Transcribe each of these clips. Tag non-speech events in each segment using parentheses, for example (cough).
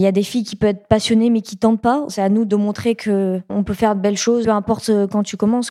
Il y a des filles qui peuvent être passionnées mais qui tentent pas. C'est à nous de montrer que on peut faire de belles choses, peu importe euh, quand tu commences.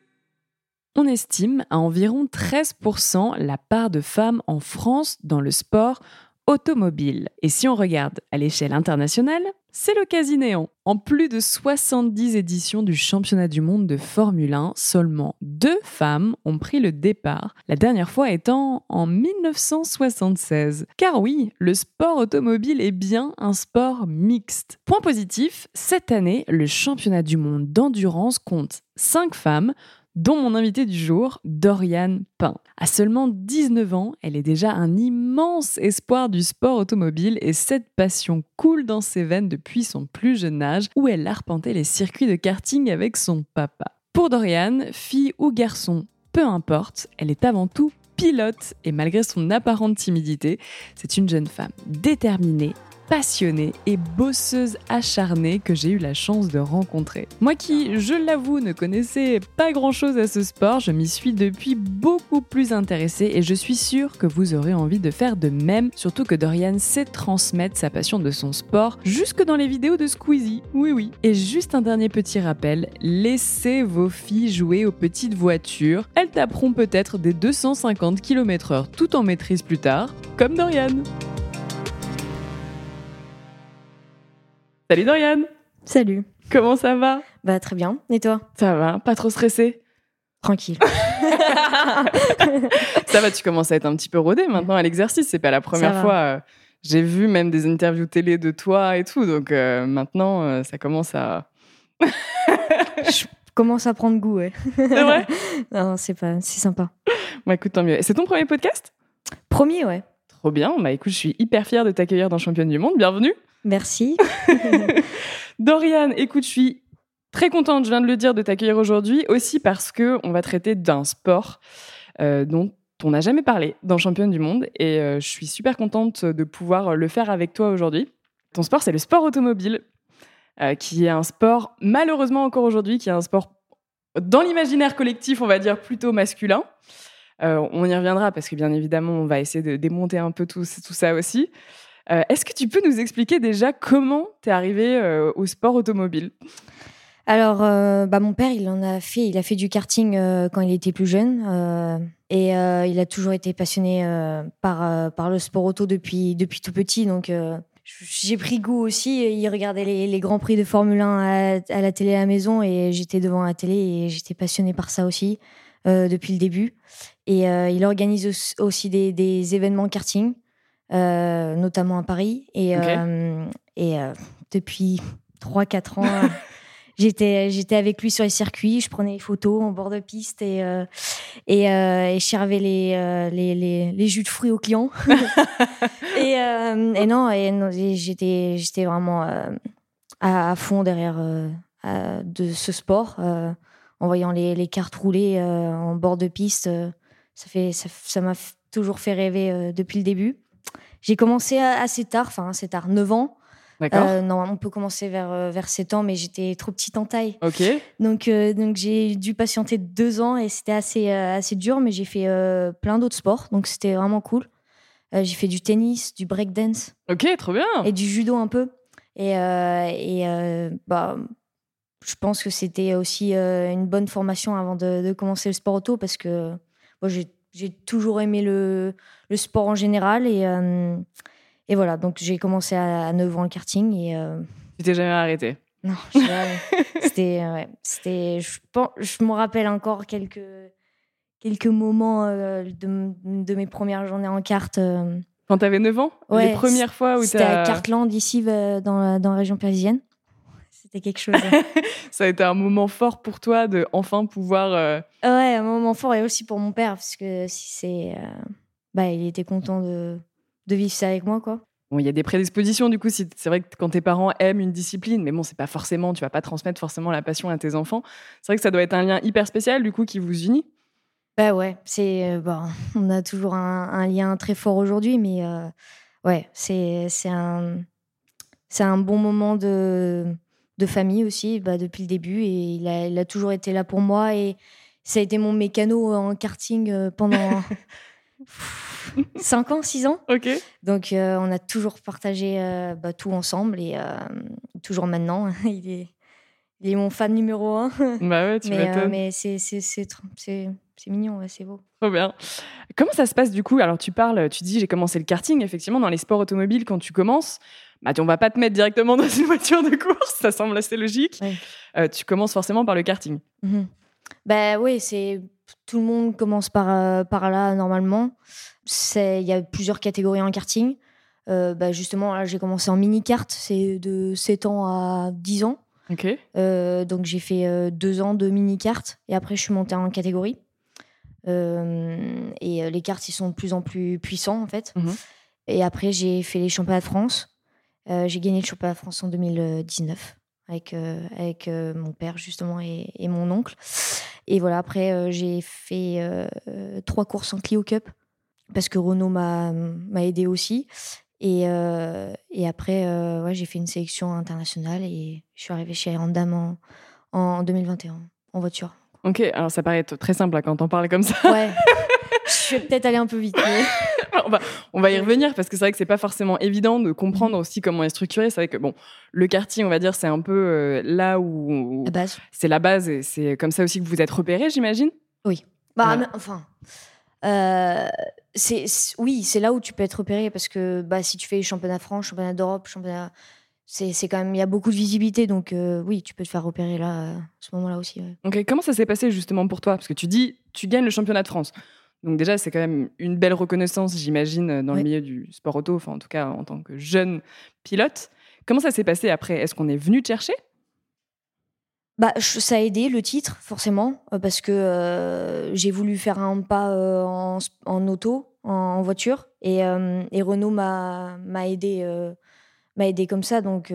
on estime à environ 13% la part de femmes en France dans le sport automobile. Et si on regarde à l'échelle internationale, c'est le quasi-néant. En plus de 70 éditions du championnat du monde de Formule 1, seulement deux femmes ont pris le départ, la dernière fois étant en 1976. Car oui, le sport automobile est bien un sport mixte. Point positif, cette année, le championnat du monde d'endurance compte 5 femmes, dont mon invité du jour, Dorian Pain. À seulement 19 ans, elle est déjà un immense espoir du sport automobile et cette passion coule dans ses veines depuis son plus jeune âge où elle arpentait les circuits de karting avec son papa. Pour Dorian, fille ou garçon, peu importe, elle est avant tout pilote et malgré son apparente timidité, c'est une jeune femme déterminée, passionnée et bosseuse acharnée que j'ai eu la chance de rencontrer. Moi qui, je l'avoue, ne connaissais pas grand-chose à ce sport, je m'y suis depuis beaucoup plus intéressée et je suis sûre que vous aurez envie de faire de même, surtout que Dorian sait transmettre sa passion de son sport jusque dans les vidéos de Squeezie. Oui oui. Et juste un dernier petit rappel, laissez vos filles jouer aux petites voitures. Elles taperont peut-être des 250 km/h tout en maîtrise plus tard, comme Dorian. Salut Dorian Salut. Comment ça va? Bah très bien. Et toi? Ça va, pas trop stressé Tranquille. (laughs) ça va, tu commences à être un petit peu rodé maintenant à l'exercice. C'est pas la première fois. Euh, j'ai vu même des interviews télé de toi et tout. Donc euh, maintenant, euh, ça commence à. (laughs) Je commence à prendre goût, ouais. C'est vrai? (laughs) Non, c'est pas, c'est sympa. Bah écoute, tant mieux. C'est ton premier podcast? Premier, ouais. Trop bien. Bah écoute, je suis hyper fière de t'accueillir dans Championne du Monde. Bienvenue. Merci. (laughs) Dorian, écoute, je suis très contente, je viens de le dire, de t'accueillir aujourd'hui, aussi parce que on va traiter d'un sport euh, dont on n'a jamais parlé dans Championne du Monde, et euh, je suis super contente de pouvoir le faire avec toi aujourd'hui. Ton sport, c'est le sport automobile, euh, qui est un sport, malheureusement encore aujourd'hui, qui est un sport dans l'imaginaire collectif, on va dire, plutôt masculin. on y reviendra parce que bien évidemment, on va essayer de démonter un peu tout ça aussi. Euh, est-ce que tu peux nous expliquer déjà comment tu es arrivé euh, au sport automobile? Alors, euh, bah, mon père, il en a fait. Il a fait du karting quand il était plus jeune, et il a toujours été passionné par par le sport auto depuis depuis tout petit. Donc, j'ai pris goût aussi. Il regardait les, grands prix de Formule 1 à, la télé à la maison, et j'étais devant la télé et j'étais passionnée par ça aussi depuis le début. Et il organise aussi des, des événements karting. Euh, notamment à Paris. Et, euh, et euh, depuis 3-4 ans, (laughs) j'étais, j'étais avec lui sur les circuits, je prenais des photos en bord de piste et, et, et, je servais les, les, les, les, jus de fruits aux clients. (laughs) et, et, non, et, j'étais, j'étais vraiment à, fond derrière de ce sport. en voyant les, les cartes rouler en bord de piste, ça, fait, ça m'a toujours fait rêver depuis le début. J'ai commencé assez tard, enfin assez tard, 9 ans. D'accord. Euh, non, on peut commencer vers, euh, vers 7 ans, mais j'étais trop petite en taille. Ok. Donc, euh, donc j'ai dû patienter deux ans et c'était assez, assez dur, mais j'ai fait plein d'autres sports, donc c'était vraiment cool. j'ai fait du tennis, du breakdance. Ok, trop bien. Et du judo un peu. Et, et bah, je pense que c'était aussi une bonne formation avant de, de, commencer le sport auto parce que moi, j'ai j'ai toujours aimé le, le, sport en général. Et, euh, et voilà, donc j'ai commencé à, 9 ans le karting. Et, euh, tu t'es jamais arrêté? Non, (laughs) c'était. Ouais, c'était je, je me rappelle encore quelques, quelques moments euh, de, de, mes premières journées en kart. Quand tu avais 9 ans ouais, Les premières fois où tu C'était à Cartland, ici, dans la, dans la région parisienne. C'était quelque chose. (laughs) Ça a été un moment fort pour toi de enfin pouvoir. Ouais, un moment fort et aussi pour mon père, parce que si c'est. Bah, il était content de, de vivre ça avec moi, quoi. Bon, il y a des prédispositions du coup. c'est vrai que quand tes parents aiment une discipline, mais bon, c'est pas forcément, tu vas pas transmettre forcément la passion à tes enfants. C'est vrai que ça doit être un lien hyper spécial du coup qui vous unit. Bah ouais, c'est bon, (laughs) on a toujours un, lien très fort aujourd'hui, mais euh, ouais, c'est c'est un c'est un bon moment de de famille aussi, bah, depuis le début, et il a, il a toujours été là pour moi et ça a été mon mécano en karting euh, pendant (laughs) 5 ans, 6 ans. Ok. Donc, euh, on a toujours partagé euh, bah, tout ensemble et euh, toujours maintenant. (laughs) il, est, il est mon fan numéro 1. Bah ouais, tu mais, mais c'est, c'est, mignon, c'est beau. Trop bien. Comment ça se passe du coup? Alors, tu parles, tu dis, j'ai commencé le karting. Effectivement, dans les sports automobiles, quand tu commences, bah, on va pas te mettre directement dans une (laughs) voiture de course. Ça semble assez logique. tu commences forcément par le karting. Mmh. Bah oui, c'est tout le monde commence par, euh, par là normalement. Il y a plusieurs catégories en karting. Euh, bah justement, j'ai commencé en mini-kart, c'est de 7 ans à 10 ans. Ok. Euh, donc j'ai fait deux ans de mini-kart et après je suis montée en catégorie. Et les karts, ils sont de plus en plus puissants en fait. Mhm. Et après, j'ai fait les championnats de France. j'ai gagné le championnat de France en 2019 avec, avec mon père justement et, et, mon oncle. Et voilà, après, j'ai fait trois courses en Clio Cup parce que Renault m'a aidé aussi. Et, et après, ouais, j'ai fait une sélection internationale et je suis arrivée chez Randam en, en 2021 en voiture. Ok, alors ça paraît très simple là, quand on parle comme ça. Ouais, (laughs) je vais peut-être aller un peu vite. on, va, on va y revenir parce que c'est vrai que c'est pas forcément évident de comprendre aussi comment est structuré. C'est vrai que bon, le karting, on va dire, c'est un peu euh, là où, c'est la base et c'est comme ça aussi que vous êtes repéré, j'imagine? Oui. Bah, enfin. Euh, c'est oui, c'est là où tu peux être repéré parce que bah, si tu fais championnat France, championnat d'Europe, championnat, c'est quand même il y a beaucoup de visibilité donc euh, oui, tu peux te faire repérer là, à ce moment-là aussi. Ok, comment ça s'est passé justement pour toi? Parce que tu dis, tu gagnes le championnat de France. Donc déjà, c'est quand même une belle reconnaissance, j'imagine, dans le milieu du sport auto, enfin en tout cas en tant que jeune pilote. Comment ça s'est passé après? Est-ce qu'on est venu te chercher? Bah, ça a aidé le titre, forcément, euh, parce que euh, j'ai voulu faire un pas euh, en, auto, en, voiture, et, et Renault m'a aidé, m'a aidé comme ça. Donc,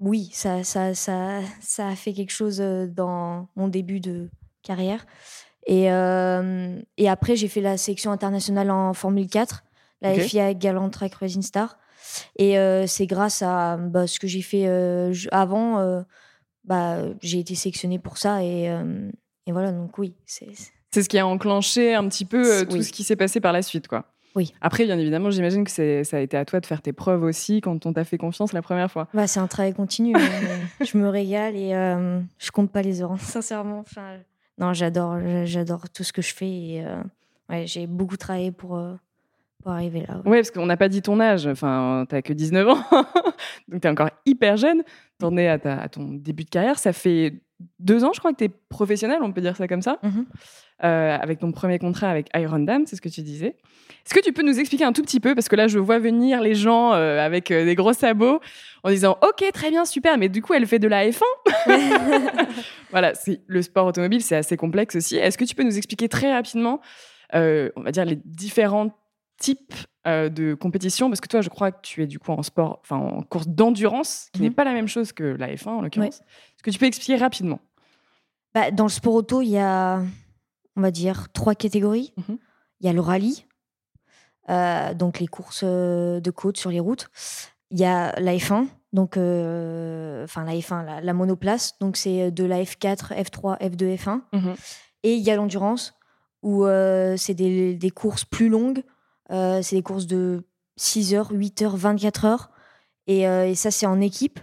oui, ça, ça, ça, ça a fait quelque chose dans mon début de carrière. Et, euh, et après, j'ai fait la sélection internationale en Formule 4, la FIA Galant Track Racing Star. Et euh, c'est grâce à bah, ce que j'ai fait avant, bah, j'ai été sélectionnée pour ça. Et, et voilà, donc oui. C'est ce qui a enclenché un petit peu tout ce qui s'est passé par la suite, quoi. Oui. Après, bien évidemment, j'imagine que ça a été à toi de faire tes preuves aussi quand on t'a fait confiance la première fois. Bah, c'est un travail continu. Hein, (laughs) je me régale et je compte pas les heures, (laughs) sincèrement. Enfin, non, j'adore, j'adore tout ce que je fais et euh, ouais, j'ai beaucoup travaillé pour, euh, pour arriver là. Oui, parce qu'on n'a pas dit ton âge. Enfin, tu n'as que 19 ans, (laughs) donc tu es encore hyper jeune. Tu en es à, à, ton début de carrière. Ça fait deux ans, je crois, que tu es professionnel, on peut dire ça comme ça, mmh euh, avec ton premier contrat avec Iron Dam, c'est ce que tu disais. Est-ce que tu peux nous expliquer un tout petit peu, parce que là, je vois venir les gens euh, avec euh, des gros sabots en disant Ok, très bien, super, mais du coup, elle fait de la F1 (laughs) (laughs) Voilà, le sport automobile, c'est assez complexe aussi. Est-ce que tu peux nous expliquer très rapidement, on va dire, les différents types de compétition Parce que toi, je crois que tu es du coup en sport, enfin en course d'endurance, qui n'est mmh. pas la même chose que la F1 en l'occurrence. Est-ce que tu peux expliquer rapidement? Bah, Dans le sport auto, il y a on va dire, trois catégories. Mhm. Il y a le rallye, euh, donc les courses euh, de côte sur les routes. Il y a la F1, donc euh, enfin la F1, la, monoplace, donc c'est de la F4, F3, F2, F1. Et il y a l'endurance, où c'est des, courses plus longues. C'est des courses de 6 heures, 8 heures, 24 heures. Et, ça, c'est en équipe.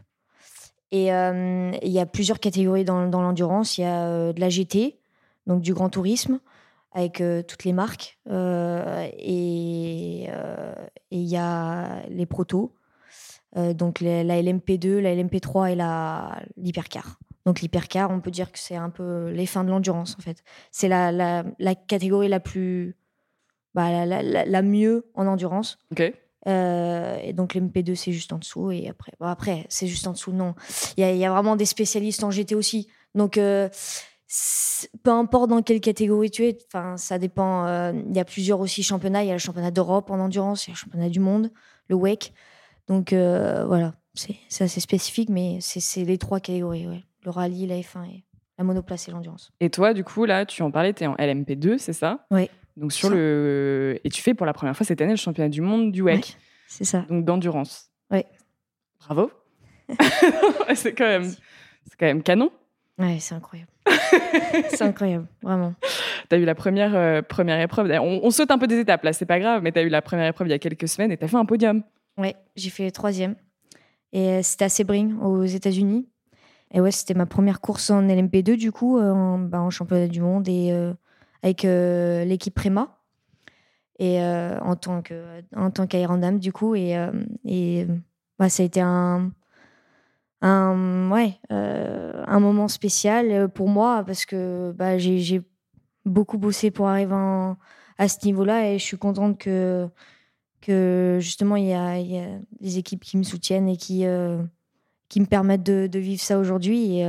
Et il y a plusieurs catégories dans, dans l'endurance. Il y a de la GT, donc du grand tourisme avec euh, toutes les marques. Euh, euh, et il y a les protos, donc la LMP2, la LMP3 et l'hypercar. Donc l'hypercar, on peut dire que c'est un peu les fins de l'endurance en fait. C'est la, la, la, catégorie la plus bah, la, la, la, mieux en endurance. Ok. et donc l'MP2 c'est juste en dessous et après bon, après c'est juste en dessous non il y a, y a, vraiment des spécialistes en GT aussi donc peu importe dans quelle catégorie tu es, enfin ça dépend. Euh, il y a plusieurs aussi championnats. Il y a le championnat d'Europe en endurance, il y a le championnat du monde, le WEC. Donc euh, voilà, c'est assez spécifique, mais c'est les trois catégories. Ouais. Le rallye, la F1 et la monoplace et l'endurance. Et toi, du coup, là, tu en parlais, tu es en LMP2, c'est ça? Oui. Donc sur le et tu fais pour la première fois cette année le championnat du monde du WEC. c'est ça. Donc d'endurance. Oui. Bravo. (laughs) c'est quand même c'est quand même canon. Ouais, c'est incroyable. c'est incroyable, vraiment. Tu as eu la première, euh, première épreuve. On, saute un peu des étapes là, c'est pas grave, mais tu as eu la première épreuve il y a quelques semaines et tu as fait un podium. Ouais, j'ai fait troisième. Et euh, c'était à Sebring, aux États-Unis. Et ouais, c'était ma première course en LMP2, du coup, euh, en, bah, en championnat du monde et avec l'équipe Prema. Et en tant qu'Aérandam, du coup. Et, et bah, ça a été un ouais, euh, un moment spécial euh, pour moi parce que bah, j'ai beaucoup bossé pour arriver à ce niveau-là et je suis contente que, que justement il y a, y des équipes qui me soutiennent et qui, euh, qui me permettent de, vivre ça aujourd'hui.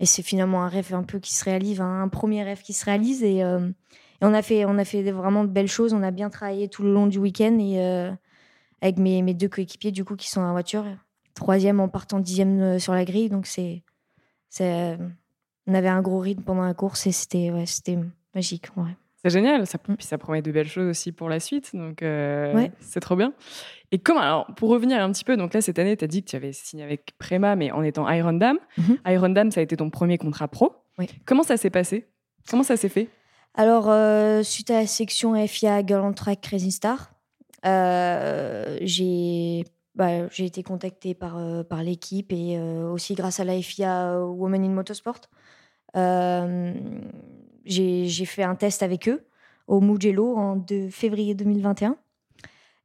Et c'est finalement un rêve un peu qui se réalise, un, premier rêve qui se réalise. Et, et, on, a fait, on a fait vraiment de belles choses. On a bien travaillé tout le long du week-end et avec mes, mes deux coéquipiers du coup qui sont en voiture troisième en partant dixième euh, sur la grille. Donc, c'est, c'est, on avait un gros rythme pendant la course et c'était, c'était magique. C'est génial, ça, puis ça promet de belles choses aussi pour la suite, donc euh, c'est trop bien. Et comment, alors pour revenir un petit peu, donc là cette année, tu as dit que tu avais signé avec Prema, mais en étant Iron Dam. Mm-hmm. Iron Dam, ça a été ton premier contrat pro. Oui. Comment ça s'est passé? Comment ça s'est fait? Alors, euh, suite à la section FIA Girl on Track Crazy Star, j'ai bah, été contactée par, euh, par l'équipe et euh, aussi grâce à la FIA euh, Women in Motorsport. J'ai fait un test avec eux au Mugello en février 2021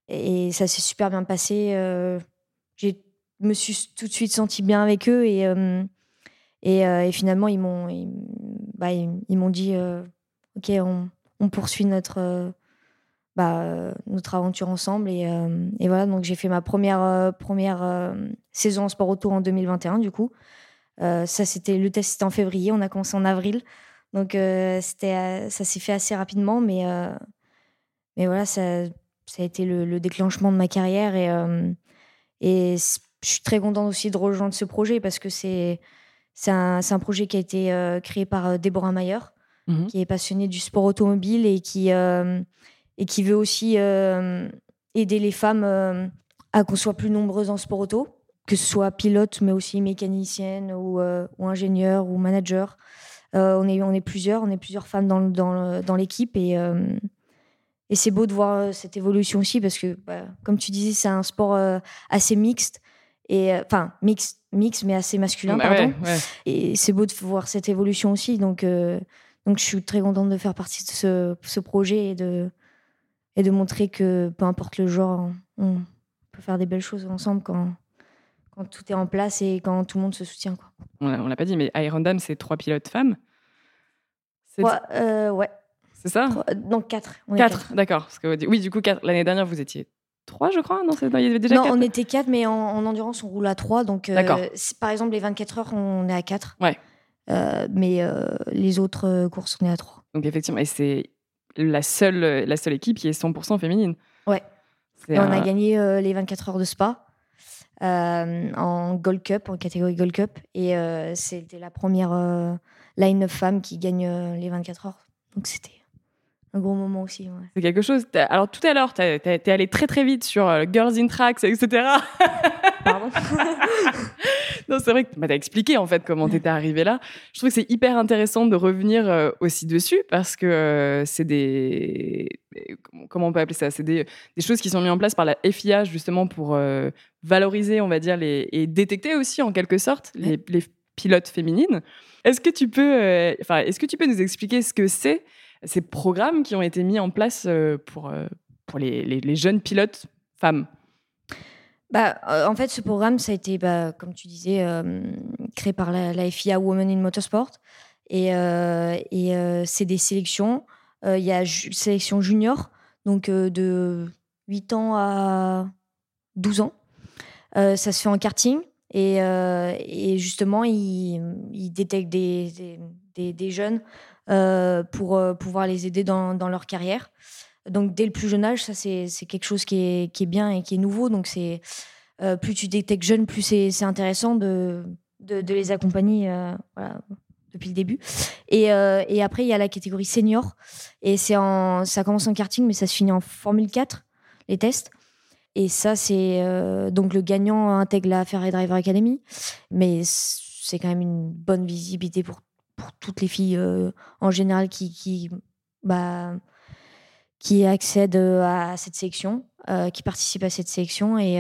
et ça s'est super bien passé. je me suis tout de suite sentie bien avec eux et, et, et, finalement ils m'ont ils, bah, m'ont dit ok on, poursuit notre bah, notre aventure ensemble. Et, euh, et, voilà, donc j'ai fait ma première, euh, première euh, saison en sport auto en 2021, du coup. ça, c'était le test, c'était en février, on a commencé en avril. Donc c'était, ça s'est fait assez rapidement, mais, mais voilà, ça, ça a été le, déclenchement de ma carrière. Et, et je suis très contente aussi de rejoindre ce projet parce que c'est, c'est, un, un, projet qui a été créé par Déborah Mayer, mmh qui est passionnée du sport automobile et qui et qui veut aussi euh, aider les femmes euh, à qu'on soit plus nombreuses en sport auto, que ce soit pilote, mais aussi mécanicienne ou, euh, ou ingénieur ou manager. On, est, on est plusieurs, on est plusieurs femmes dans, dans, dans l'équipe et, et c'est beau de voir cette évolution aussi parce que, bah, comme tu disais, c'est un sport assez mixte et enfin mixte, mix mais assez masculin, bah pardon. Et c'est beau de voir cette évolution aussi. Donc, donc je suis très contente de faire partie de ce, ce projet et de, et de montrer que peu importe le genre, on peut faire des belles choses ensemble quand, quand tout est en place et quand tout le monde se soutient. Quoi. On l'a pas dit, mais Iron Dam, c'est trois pilotes femmes Ouais. Euh, ouais. C'est ça Donc quatre. quatre, d'accord. Oui, du coup, l'année dernière, vous étiez trois, je crois Non, il y avait déjà non on était quatre, mais en, endurance, on roule à trois. Donc, euh, par exemple, les 24 heures, on est à quatre. Ouais. Euh, mais les autres courses, on est à trois. Donc, effectivement, et c'est la seule, la seule équipe qui est 100% féminine. Ouais. on a gagné euh, les 24 heures de Spa euh, en Gold Cup, en catégorie Gold Cup. Et euh, c'était la première line-up femme qui gagne les 24 heures. Donc c'était un gros moment aussi. C'est quelque chose. Alors tout à l'heure, tu es allé très très vite sur Girls in Tracks, etc. Pardon (laughs) non, c'est vrai que tu m'as expliqué en fait comment tu étais arrivé là. Je trouve que c'est hyper intéressant de revenir euh, aussi dessus parce que euh, c'est des. Comment on peut appeler ça? C'est des, des, choses qui sont mises en place par la FIA justement pour euh, valoriser, on va dire, les, et détecter aussi en quelque sorte les, les pilotes féminines. Est-ce que tu peux, enfin, est-ce que tu peux nous expliquer ce que c'est ces programmes qui ont été mis en place pour pour les, les jeunes pilotes femmes? Bah, euh, en fait, ce programme, ça a été, bah, comme tu disais, euh, créé par la, FIA Women in Motorsport. Et, euh, et c'est des sélections Il y a sélection junior, donc de 8 ans à 12 ans. ça se fait en karting. Et, et justement, ils il détectent des, jeunes pour pouvoir les aider dans, leur carrière. Donc, dès le plus jeune âge, ça, c'est quelque chose qui est, bien et qui est nouveau. Donc, c'est plus tu détectes jeunes, plus c'est intéressant de, les accompagner depuis le début. Et, et après, il y a la catégorie senior. Et en, ça commence en karting, mais ça se finit en Formule 4, les tests. Et ça, c'est euh, donc le gagnant intègre la Ferrari Driver Academy, mais c'est quand même une bonne visibilité pour, pour toutes les filles euh, en général qui, qui, bah, qui accèdent euh, à cette sélection, qui participent à cette sélection. Et,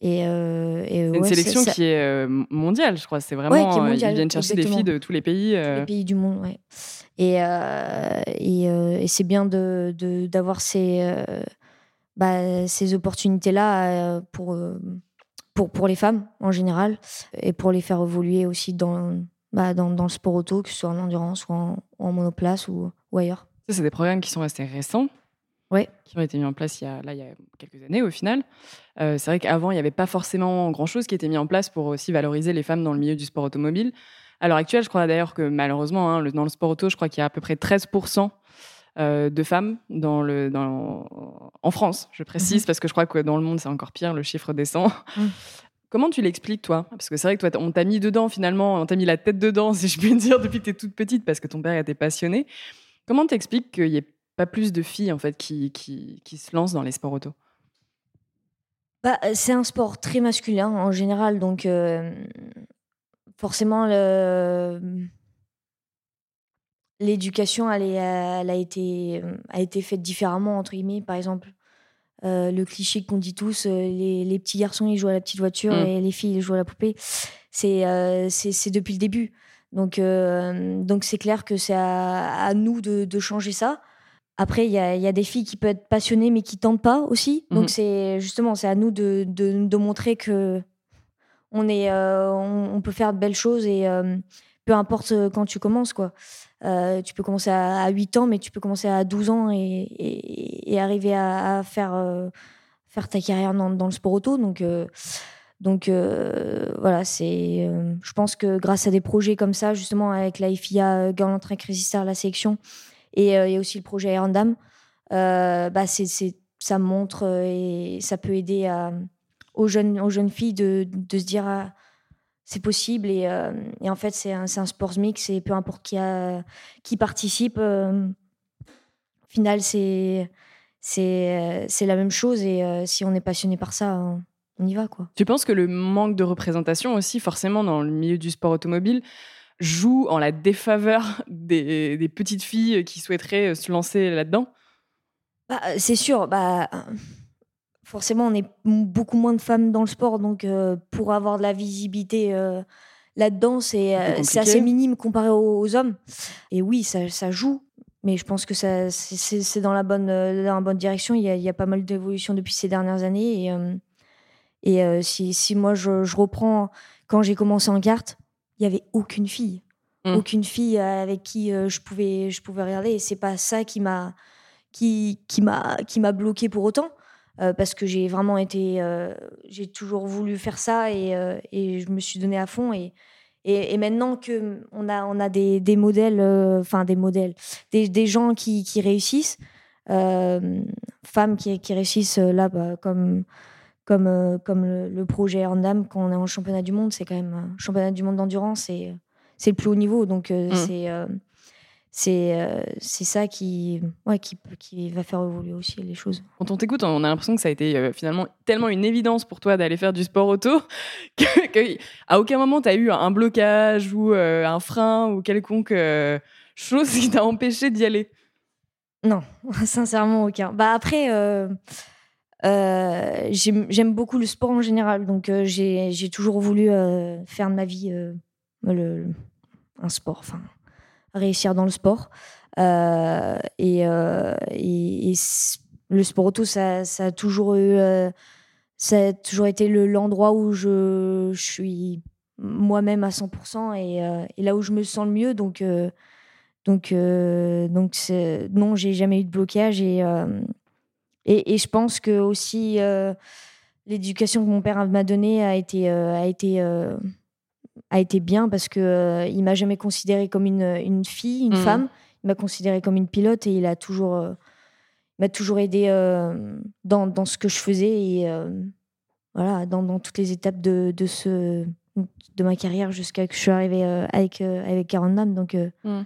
et, et une sélection qui est mondiale, je crois. C'est vraiment. ils viennent chercher des filles de tous les pays. Tous les pays du monde, ouais. Et, et, et c'est bien d'avoir de, d'avoir ces bah, ces opportunités-là euh, pour, euh, pour, pour les femmes en général et pour les faire évoluer aussi dans, bah, dans, dans, le sport auto, que ce soit en endurance ou en, monoplace ou, ou ailleurs. Ça, c'est des programmes qui sont restés récents. Ouais. qui ont été mis en place il y a, là, il y a quelques années au final. Euh, c'est vrai qu'avant, il n'y avait pas forcément grand-chose qui était mis en place pour aussi valoriser les femmes dans le milieu du sport automobile. À l'heure actuelle, je crois d'ailleurs que malheureusement, hein, dans le sport auto, je crois qu'il y a à peu près 13% euh, de femmes dans le, dans, en France, je précise, mhm. parce que je crois que dans le monde, c'est encore pire, le chiffre descend. Mhm. (laughs) Comment tu l'expliques, toi? Parce que c'est vrai que toi, on t'a mis dedans, finalement, on t'a mis la tête dedans, (laughs) si je puis dire, depuis que tu es toute petite, parce que ton père était passionné. Comment t'expliques qu'il n'y ait pas plus de filles, en fait, qui, qui, qui se lancent dans les sports auto? Bah, C'est un sport très masculin, en général, donc euh, forcément, le l'éducation, elle, elle, a, été, a été faite différemment, entre guillemets. Par exemple, euh, le cliché qu'on dit tous, euh, les, les, petits garçons, ils jouent à la petite voiture mm. et les filles, ils jouent à la poupée. C'est euh, c'est depuis le début. Donc donc c'est clair que c'est à, nous de, de, changer ça. Après, il y a, y a, des filles qui peuvent être passionnées mais qui tentent pas aussi. Donc mm-hmm. c'est justement c'est à nous de, de, de, montrer que on est on, on, peut faire de belles choses et peu importe quand tu commences quoi. Euh, tu peux commencer à, 8 ans, mais tu peux commencer à 12 ans et, arriver à, faire, euh, faire ta carrière dans, le sport auto. Donc, euh, donc voilà, c'est. je pense que grâce à des projets comme ça, justement avec la FIA Galant Trek Resistor, la sélection, et, aussi le projet Iron Dam, bah c'est, ça montre et ça peut aider aux, jeunes, aux jeunes filles de, de se dire. Ah, c'est possible. Et, euh, et, en fait, c'est un, un sport mix et peu importe qui, a, qui participe, euh, au final, c'est, c'est la même chose. Et euh, si on est passionné par ça, on y va. Quoi. Tu penses que le manque de représentation aussi, forcément, dans le milieu du sport automobile, joue en la défaveur (laughs) des, des petites filles qui souhaiteraient se lancer là-dedans? Bah, C'est sûr. Bah, forcément, on est beaucoup moins de femmes dans le sport, donc euh, pour avoir de la visibilité euh, là-dedans, c'est euh, assez minime comparé aux, hommes. Et oui, ça, ça, joue, mais je pense que c'est dans, la bonne, dans la bonne direction. Il y a, il y a pas mal d'évolutions depuis ces dernières années. Et, et si, si, moi, je, je reprends quand j'ai commencé en carte, il n'y avait aucune fille. Mmh. Aucune fille avec qui je, pouvais, je pouvais regarder. Et c'est pas ça qui m'a qui, qui m'a bloqué pour autant. Euh, parce que j'ai vraiment été, euh, j'ai toujours voulu faire ça et, euh, et, je me suis donné à fond et, et, maintenant que on a, on a des, des modèles, enfin des modèles, des, des gens qui, qui réussissent, femmes qui, qui, réussissent là, bah, comme comme comme le, projet Andam quand on est en championnat du monde, c'est quand même championnat du monde d'endurance et c'est le plus haut niveau, donc mmh. c'est c'est euh, c'est ça qui, ouais, qui, qui va faire évoluer aussi les choses. Quand on t'écoute, on a l'impression que ça a été euh, finalement tellement une évidence pour toi d'aller faire du sport auto (laughs) qu'à aucun moment tu as eu un blocage ou euh, un frein ou quelconque chose qui t'a empêché d'y aller. Non, (laughs) sincèrement aucun. Bah après, j'aime beaucoup le sport en général, donc j'ai toujours voulu faire de ma vie le, un sport. Enfin, réussir dans le sport. Euh, euh, et, et, le sport auto, ça, ça, a toujours eu, euh, ça a toujours été l'endroit où je, suis moi-même à 100% et, et, là où je me sens le mieux. Donc, Donc, donc non, j'ai jamais eu de blocage et, et, je pense que aussi l'éducation que mon père m'a donnée a été, a été a été bien parce que euh, il m'a jamais considéré comme une, une fille, une mmh. femme. Il m'a considéré comme une pilote et il a toujours, euh, m'a toujours aidé euh, dans, dans, ce que je faisais et voilà, dans, dans, toutes les étapes de, de, ce, de ma carrière jusqu'à que je suis arrivée avec, avec Karen Nam. Donc, mmh.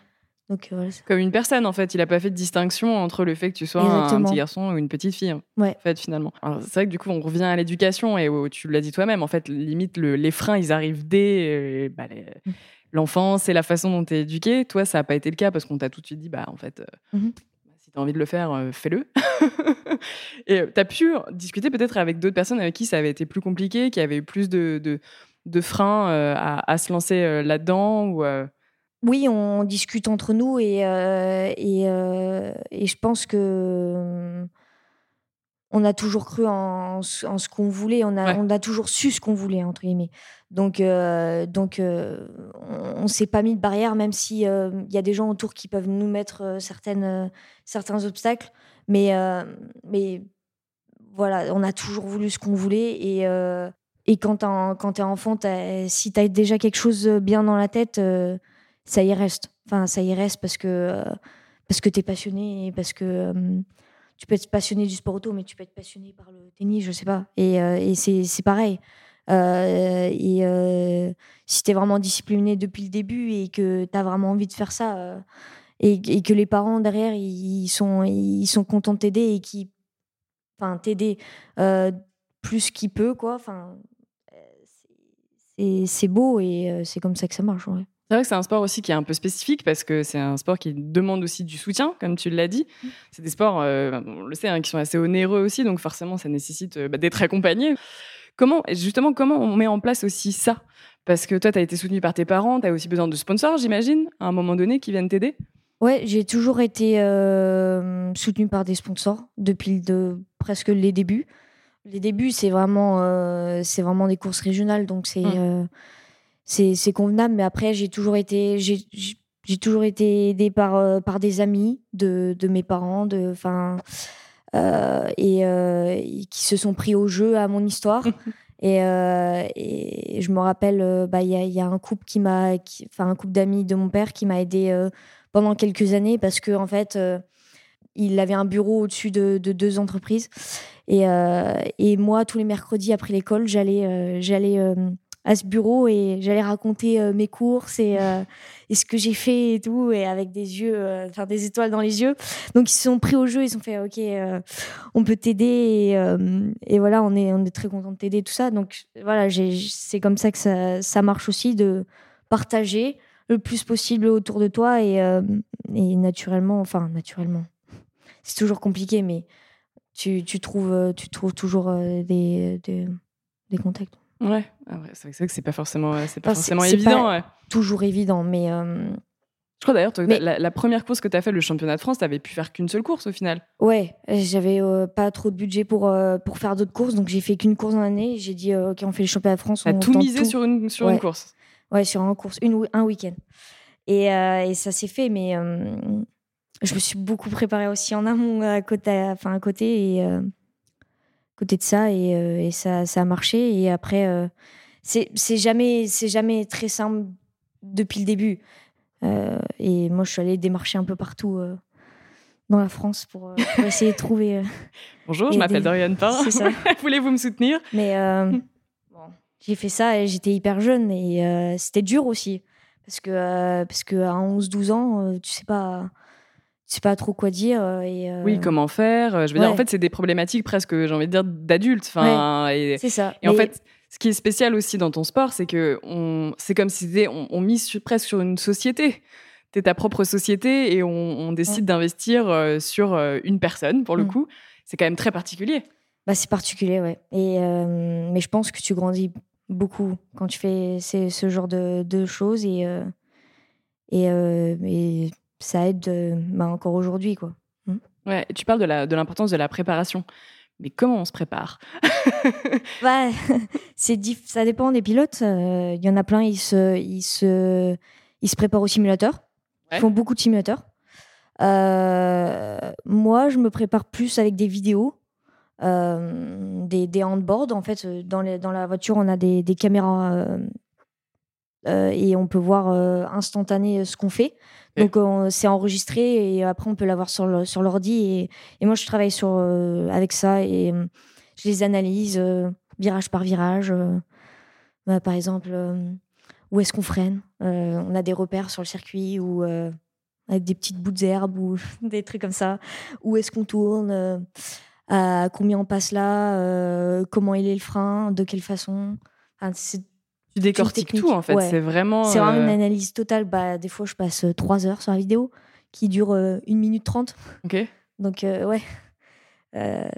Euh, Comme une personne, en fait. Il n'a pas fait de distinction entre le fait que tu sois un, petit garçon ou une petite fille, ouais. en fait, finalement. C'est vrai que du coup, on revient à l'éducation et tu l'as dit toi-même, en fait, limite, les freins, ils arrivent dès euh, bah, mm. l'enfance et la façon dont tu es éduqué. Toi, ça n'a pas été le cas parce qu'on t'a tout de suite dit, bah, en fait, euh, mm-hmm. si tu as envie de le faire, fais-le. (laughs) et tu as pu discuter peut-être avec d'autres personnes avec qui ça avait été plus compliqué, qui avaient eu plus de, de, freins à, à, se lancer là-dedans ou oui, on discute entre nous et, euh, euh, et, je pense que euh, on a toujours cru en, ce qu'on voulait, on a, on a toujours su ce qu'on voulait, entre guillemets. Donc, donc on ne s'est pas mis de barrière, même s'il y a des gens autour qui peuvent nous mettre certaines, certains obstacles. Mais, mais voilà, on a toujours voulu ce qu'on voulait. Et, et quand tu es enfant, si tu as déjà quelque chose bien dans la tête, ça y reste. Enfin, ça y reste parce que, euh, parce que tu es passionné et parce que euh, tu peux être passionné du sport auto, mais tu peux être passionné par le tennis, je sais pas. Et, euh, c'est pareil. et si tu es vraiment discipliné depuis le début et que tu as vraiment envie de faire ça, et, et, que les parents derrière, ils sont, ils sont contents de t'aider et qui. Enfin, t'aider plus qu'ils peuvent, quoi. Enfin, c'est beau et c'est comme ça que ça marche. Ouais. C'est vrai que c'est un sport aussi qui est un peu spécifique parce que c'est un sport qui demande aussi du soutien, comme tu l'as dit. Mmh. C'est des sports, euh, on le sait, hein, qui sont assez onéreux aussi, donc forcément, ça nécessite euh, bah, d'être accompagné. Comment, justement, comment on met en place aussi ça? Parce que toi, tu as été soutenu par tes parents, tu as aussi besoin de sponsors, j'imagine, à un moment donné, qui viennent t'aider? Ouais, j'ai toujours été euh, soutenue par des sponsors depuis de, presque les débuts. Les débuts, c'est vraiment, euh, c'est vraiment des courses régionales, donc c'est. Mmh c'est convenable. Mais après, j'ai toujours été, j'ai toujours été aidée par, euh, par des amis de, de mes parents, de, enfin, euh, euh, et, qui se sont pris au jeu à mon histoire. (laughs) et, et, je me rappelle, bah, il y, a, y, a, un couple qui m'a, enfin, un couple d'amis de mon père qui m'a aidé pendant quelques années parce que en fait il avait un bureau au-dessus de, de, deux entreprises. Et, et, moi, tous les mercredis après l'école, j'allais j'allais à ce bureau et j'allais raconter euh, mes courses et, euh, et, ce que j'ai fait et tout, et avec des yeux, euh, enfin des étoiles dans les yeux. Donc ils se sont pris au jeu, ils se sont fait ok, on peut t'aider et, voilà, on est, on est très content de t'aider tout ça. Donc voilà, c'est comme ça que ça, ça, marche aussi de partager le plus possible autour de toi et, et naturellement, enfin naturellement, c'est toujours compliqué, mais tu, tu, trouves, tu trouves toujours des, des contacts. Ouais, ah c'est vrai que c'est pas forcément, c'est pas forcément évident. Toujours évident, mais. Euh, je crois d'ailleurs, la, première course que tu as fait, le championnat de France, tu pu faire qu'une seule course au final. Ouais, j'avais euh, pas trop de budget pour, euh, pour faire d'autres courses, donc j'ai fait qu'une course dans l'année. J'ai dit, ok, on fait le championnat de France. On tout misé sur, une, sur une course Ouais, sur une course, une, un week-end. Et, et, ça s'est fait, mais je me suis beaucoup préparée aussi en amont à côté, enfin, à côté. Et côté de ça et, euh, et ça, ça, a marché. Et après, euh, c'est jamais, jamais très simple depuis le début. Euh, et moi, je suis allée démarcher un peu partout dans la France pour, (laughs) essayer de trouver. Bonjour, je m'appelle Dorian Pain. (laughs) Voulez-vous me soutenir? Mais (laughs) bon, j'ai fait ça et j'étais hyper jeune et c'était dur aussi. Parce que, parce que à 11-12 ans, tu sais pas sais pas trop quoi dire. Euh, et, euh, Oui, comment faire. Euh, je veux dire, en fait, c'est des problématiques presque, j'ai envie de dire, d'adultes. Enfin, c'est ça. Et en fait, ce qui est spécial aussi dans ton sport, c'est que on, c'est comme si on, on mise presque sur une société. Tu es ta propre société et on, décide d'investir sur une personne, pour le mm. coup. C'est quand même très particulier. Bah, c'est particulier, ouais. Et, mais je pense que tu grandis beaucoup quand tu fais ce genre de, de choses et, et, et ça aide euh, bah, encore aujourd'hui. quoi. Hmm. Ouais, tu parles de l'importance de, de, la préparation. Mais comment on se prépare? (laughs) Bah, (laughs) c'est Ça dépend des pilotes. Il euh, y en a plein, ils se, ils, se, ils se préparent au simulateur. qui font beaucoup de simulateurs. moi, je me prépare plus avec des vidéos. des, des handboards. En fait, dans, les, dans la voiture, on a des, des caméras et on peut voir instantané ce qu'on fait. Donc c'est enregistré et après on peut l'avoir sur sur l'ordi et, et, moi je travaille sur avec ça et je les analyse virage par virage. Bah, par exemple, où est-ce qu'on freine On a des repères sur le circuit ou avec des petites bouts d'herbe ou (laughs) des trucs comme ça. Où est-ce qu'on tourne à Combien on passe là Comment il est le frein De quelle façon c'est tu décortiques tout en fait. C'est vraiment. C'est vraiment une analyse totale. Bah, des fois, je passe trois heures sur la vidéo qui dure une minute trente. Ok. Donc, ouais. ouais.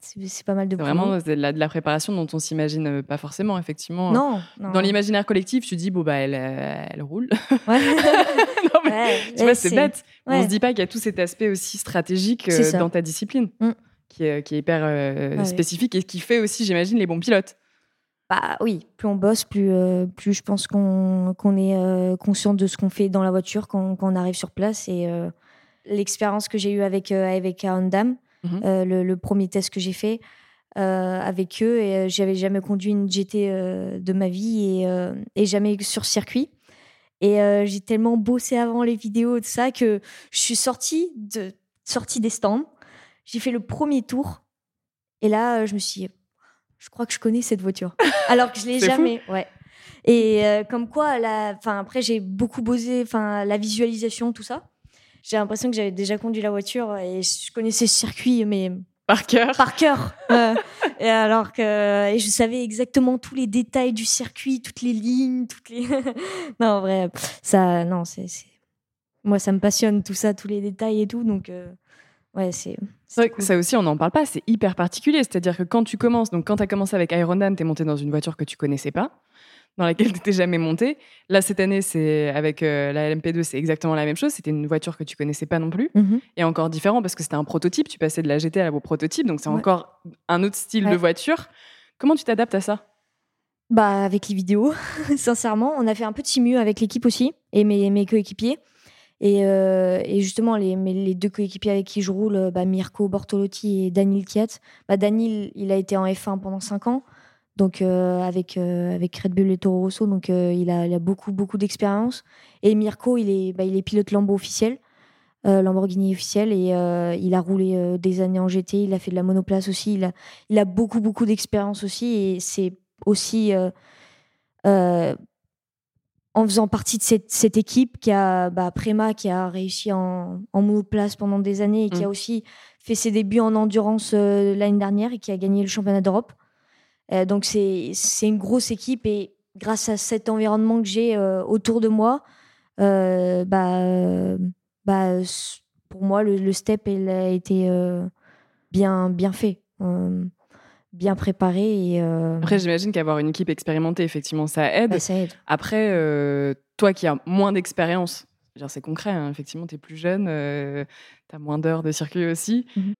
C'est pas mal de Vraiment de la, de la, préparation dont on s'imagine pas forcément, effectivement. Non. Dans l'imaginaire collectif, tu dis, bon, bah, elle, elle roule. (laughs) Ouais. non, mais, tu vois, c'est bête. On se dit pas qu'il y a tout cet aspect aussi stratégique dans ta discipline, qui, est, qui, est, hyper spécifique et qui fait aussi, j'imagine, les bons pilotes. Bah oui, plus on bosse, plus, euh, plus je pense qu'on est euh, conscient de ce qu'on fait dans la voiture quand, quand, on arrive sur place. Et euh, l'expérience que j'ai eue avec, avec Andam, mhm. le, premier test que j'ai fait avec eux, et j'avais jamais conduit une GT de ma vie et, et, jamais sur circuit. Et j'ai tellement bossé avant les vidéos, de ça, que je suis sortie, de, sortie des stands. J'ai fait le premier tour. Et là, je me suis dit, je crois que je connais cette voiture. (laughs) Alors que je l'ai jamais. Ouais. Et euh, comme quoi, la... après, j'ai beaucoup bossé enfin, la visualisation, tout ça. J'ai l'impression que j'avais déjà conduit la voiture et je connaissais ce circuit, mais. Par cœur Par cœur. (laughs) et alors que. Et je savais exactement tous les détails du circuit, toutes les lignes, toutes les. (laughs) non, en vrai, ça. Non, c'est. Moi, ça me passionne, tout ça, tous les détails et tout. Donc. Euh, ouais, c'est. Ça aussi, on n'en parle pas, c'est hyper particulier. C'est-à-dire que quand tu commences, donc quand tu as commencé avec Iron Dam, tu es monté dans une voiture que tu connaissais pas, dans laquelle (laughs) tu n'étais jamais monté. Là, cette année, c'est avec euh, la LMP2, c'est exactement la même chose. C'était une voiture que tu connaissais pas non plus. Mhm. Et encore différent parce que c'était un prototype. Tu passais de la GT à la beau prototype, donc c'est encore un autre style de voiture. Comment tu t'adaptes à ça? Bah, avec les vidéos, (laughs) sincèrement. On a fait un de simu avec l'équipe aussi et mes, mes coéquipiers. Euh, et, justement, les, deux coéquipiers avec qui je roule, bah, Mirko Bortolotti et Daniel Kiat. Bah, Daniel, il a été en F1 pendant 5 ans, donc euh, avec, euh, Red Bull et Toro Rosso, donc il a, beaucoup, beaucoup d'expérience. Et Mirko, il est, bah, pilote Lambo officiel, Lamborghini officiel, et il a roulé des années en GT, il a fait de la monoplace aussi, il a beaucoup, beaucoup d'expérience aussi, et c'est aussi en faisant partie de cette, équipe qui a bah, Préma qui a réussi en, en monoplace pendant des années et qui a mm. aussi fait ses débuts en endurance euh, l'année dernière et qui a gagné le championnat d'Europe. Euh, donc c'est une grosse équipe et grâce à cet environnement que j'ai euh, autour de moi, bah, bah, pour moi le, step il a été bien, bien fait bien préparé. Et, euh, Après, j'imagine qu'avoir une équipe expérimentée, effectivement, ça aide. Bah, ça aide. Après, euh, toi qui as moins d'expérience, c'est concret, hein, effectivement, tu es plus jeune, euh, tu as moins d'heures de circuit aussi. Mm-hmm.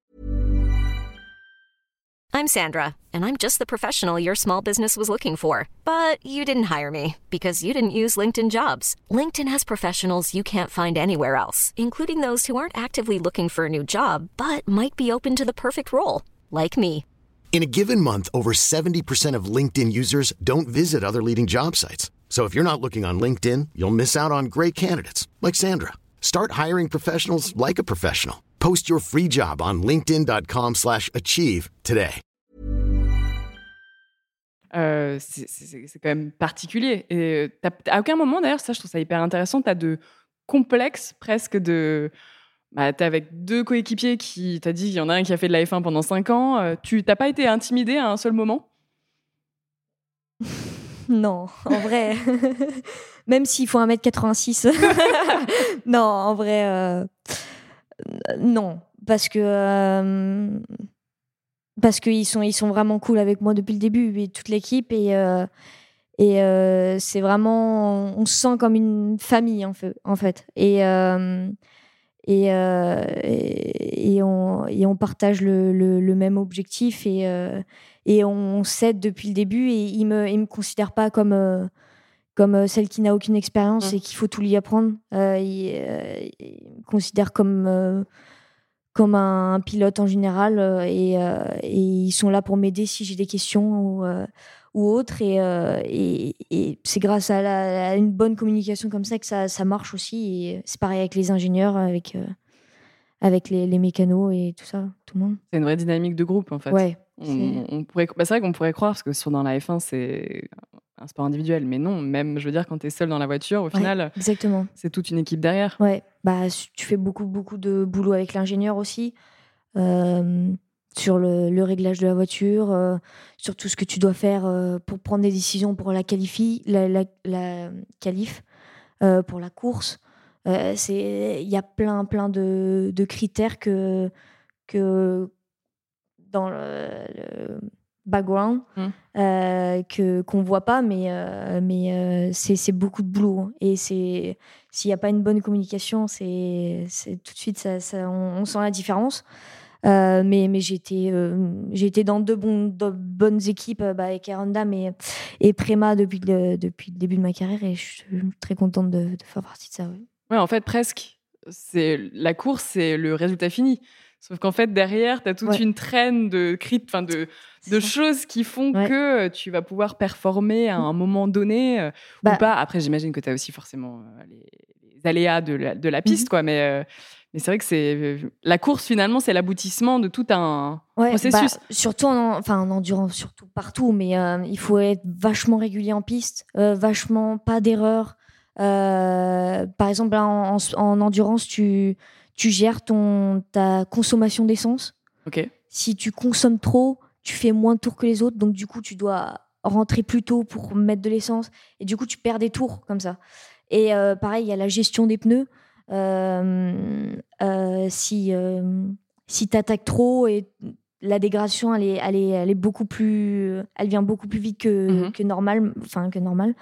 I'm Sandra, and I'm just the professional your small business was looking for. But you didn't hire me because you didn't use LinkedIn jobs. LinkedIn has professionals you can't find anywhere else, including those who aren't actively looking for a new job, but might be open to the perfect role, like me. In a given month, over 70% of LinkedIn users don't visit other leading job sites. So if you're not looking on LinkedIn, you'll miss out on great candidates like Sandra. Start hiring professionals like a professional. Post your free job on linkedin.com/achieve today. Euh, c'est quand même particulier et euh, à aucun moment d'ailleurs ça je trouve ça hyper intéressant, tu as de complexes presque de bah, tu avec deux coéquipiers qui t'as dit il y en a un qui a fait de la F1 pendant 5 ans. Euh, tu t'as pas été intimidé à un seul moment? (laughs) Non, en vrai. (laughs) Même s'il faut 1m86. (laughs) non, en vrai. Euh, non. Parce que. Euh, parce qu'ils sont, ils sont vraiment cool avec moi depuis le début, et toute l'équipe. Et, et c'est vraiment. On se sent comme une famille, en fait. En fait. Et. Euh, et, et, on, et, on, partage le, le, même objectif et, euh, et on s'aide depuis le début et il me, il me considère pas comme, euh, comme celle qui n'a aucune expérience Mmh. et qu'il faut tout lui apprendre. Il, il me considère comme, comme un pilote en général et, et ils sont là pour m'aider si j'ai des questions ou, ou autres. Et, euh, et, et c'est grâce à, la- à une bonne communication comme ça que ça, ça marche aussi. Et c'est pareil avec les ingénieurs, avec, euh, avec les, les mécanos et tout ça, tout le monde. C'est une vraie dynamique de groupe, en fait. Ouais. On, c'est- on pourrait, bah, c'est vrai qu'on pourrait croire, parce que sur, dans la F1, c'est un sport individuel. Mais non, même, je veux dire, quand tu es seul dans la voiture, au Ouais, final, Exactement. c'est toute une équipe derrière. Ouais, bah, tu fais beaucoup, beaucoup de boulot avec l'ingénieur aussi, euh, sur le, le réglage de la voiture, euh, sur tout ce que tu dois faire euh, pour prendre des décisions pour la qualifie, la, la, la qualif, euh, pour la course. C'est, il y a plein, plein de, de critères que, que dans le, le background Mm. euh, que qu'on voit pas, mais mais c'est beaucoup de boulot et c'est s'il n'y a pas une bonne communication, c'est c'est tout de suite ça, ça- on, on sent la différence. Euh, mais mais j'ai été euh, été dans deux, bonnes équipes euh, bah, avec Aronda mais et Prema depuis le, depuis le début de ma carrière et je suis très contente de, de faire partie de ça. ouais. Ouais, en fait, presque. C'est la course, c'est le résultat fini. Sauf qu'en fait, derrière, tu as toute Ouais. une traîne de crit, de, de choses qui font Ouais. que tu vas pouvoir performer à un moment donné euh, Bah- ou pas. Après, j'imagine que tu as aussi forcément les, les aléas de la, de la piste, Mhm. quoi. Mais, mais c'est vrai que c'est la course, finalement, c'est l'aboutissement de tout un Ouais, processus. bah, surtout en, enfin, en endurance, surtout partout, mais euh, il faut être vachement régulier en piste, euh, vachement pas d'erreur. Euh, par exemple, là, en, en- en endurance, tu, tu gères ton, ta consommation d'essence. ok. Si tu consommes trop, tu fais moins de tours que les autres, donc du coup, tu dois rentrer plus tôt pour mettre de l'essence, et du coup, tu perds des tours comme ça. Et pareil, il y a la gestion des pneus. Euh, euh, si euh, si tu attaques trop et la dégradation, elle est, elle est, elle est beaucoup plus, elle vient beaucoup plus vite que, Mhm. que normal, enfin que normal.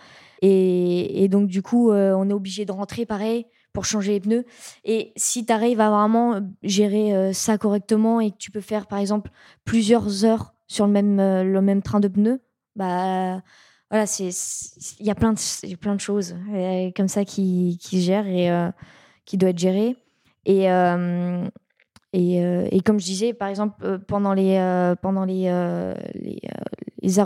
Et, et donc du coup, euh, on est obligé de rentrer pareil pour changer les pneus. Et si tu arrives à vraiment gérer euh, ça correctement et que tu peux faire par exemple plusieurs heures sur le même, euh, le même train de pneus, bah voilà, c'est il y a plein de, plein de choses comme ça qui, qui se gèrent et qui doivent être gérées. Et, euh, et, euh, et comme je disais, par exemple, euh, pendant les, euh, pendant les, les, les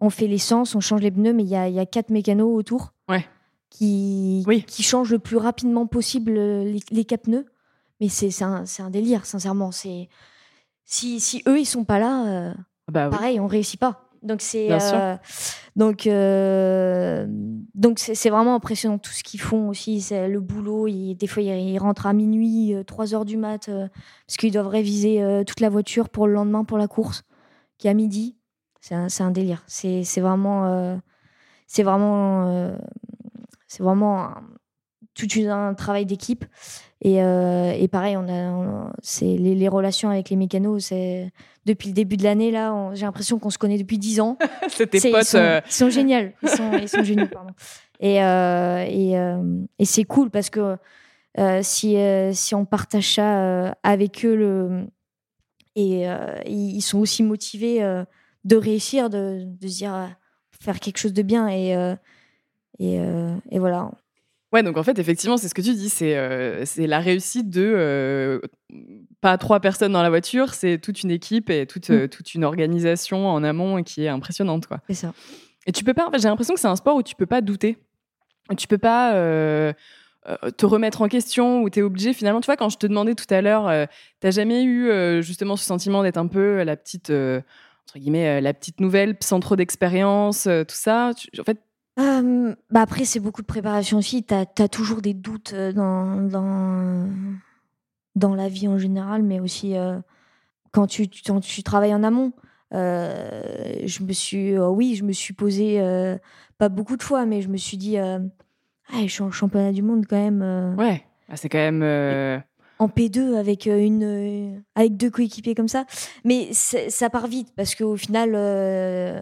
on fait l'essence, on change les pneus, mais il y a, y a quatre mécanos autour Ouais. qui, Oui. qui changent le plus rapidement possible les, les quatre pneus. Mais c'est un, un délire, sincèrement. Si, si eux, ils sont pas là, Bah, oui. pareil, on réussit pas. Donc c'est euh, donc euh, donc c'est vraiment impressionnant tout ce qu'ils font aussi. C'est le boulot. Ils, des fois ils, rentrent à minuit, 3 heures du mat, euh, parce qu'ils doivent réviser euh, toute la voiture pour le lendemain pour la course, qui est à midi. C'est un, c'est un délire. C'est vraiment euh, c'est vraiment euh, c'est vraiment un, tout un travail d'équipe. Et, euh, et pareil, on a, on- c'est les, les relations avec les mécanos. C'est depuis le début de l'année là, on- j'ai l'impression qu'on se connaît depuis 10 ans. (laughs) C'est tes C'est- potes. Ils sont, euh, ils sont géniaux. Ils sont, ils sont géniaux, pardon. Et, euh, et, euh, et c'est cool parce que euh, si, euh, si on partage ça euh, avec eux, le, et euh, ils sont aussi motivés euh, de réussir, de, de se dire euh, faire quelque chose de bien. Et, euh, et, euh, et voilà. Ouais, donc en fait, effectivement, c'est ce que tu dis, c'est euh, la réussite de euh, pas trois personnes dans la voiture, c'est toute une équipe et toute, euh, toute une organisation en amont qui est impressionnante, quoi. C'est ça. Et tu peux pas, en fait, j'ai l'impression que c'est un sport où tu peux pas douter, tu peux pas euh, te remettre en question, où tu es obligé finalement, tu vois, quand je te demandais tout à l'heure, t'as jamais eu justement ce sentiment d'être un peu la petite, entre guillemets, euh, la petite nouvelle sans trop d'expérience, euh, tout ça, Tu- en fait, Euh, bah après, c'est beaucoup de préparation aussi. Tu as, toujours des doutes euh, dans, dans, dans la vie en général, mais aussi euh, quand, tu, quand tu travailles en amont. Euh, je me suis, oui, je me suis posé, pas beaucoup de fois, mais je me suis dit, ah, je suis en championnat du monde quand même, ouais, Ah, c'est quand même. en P2 avec, une, avec deux coéquipiers comme ça. Mais ça part vite parce qu'au final, euh,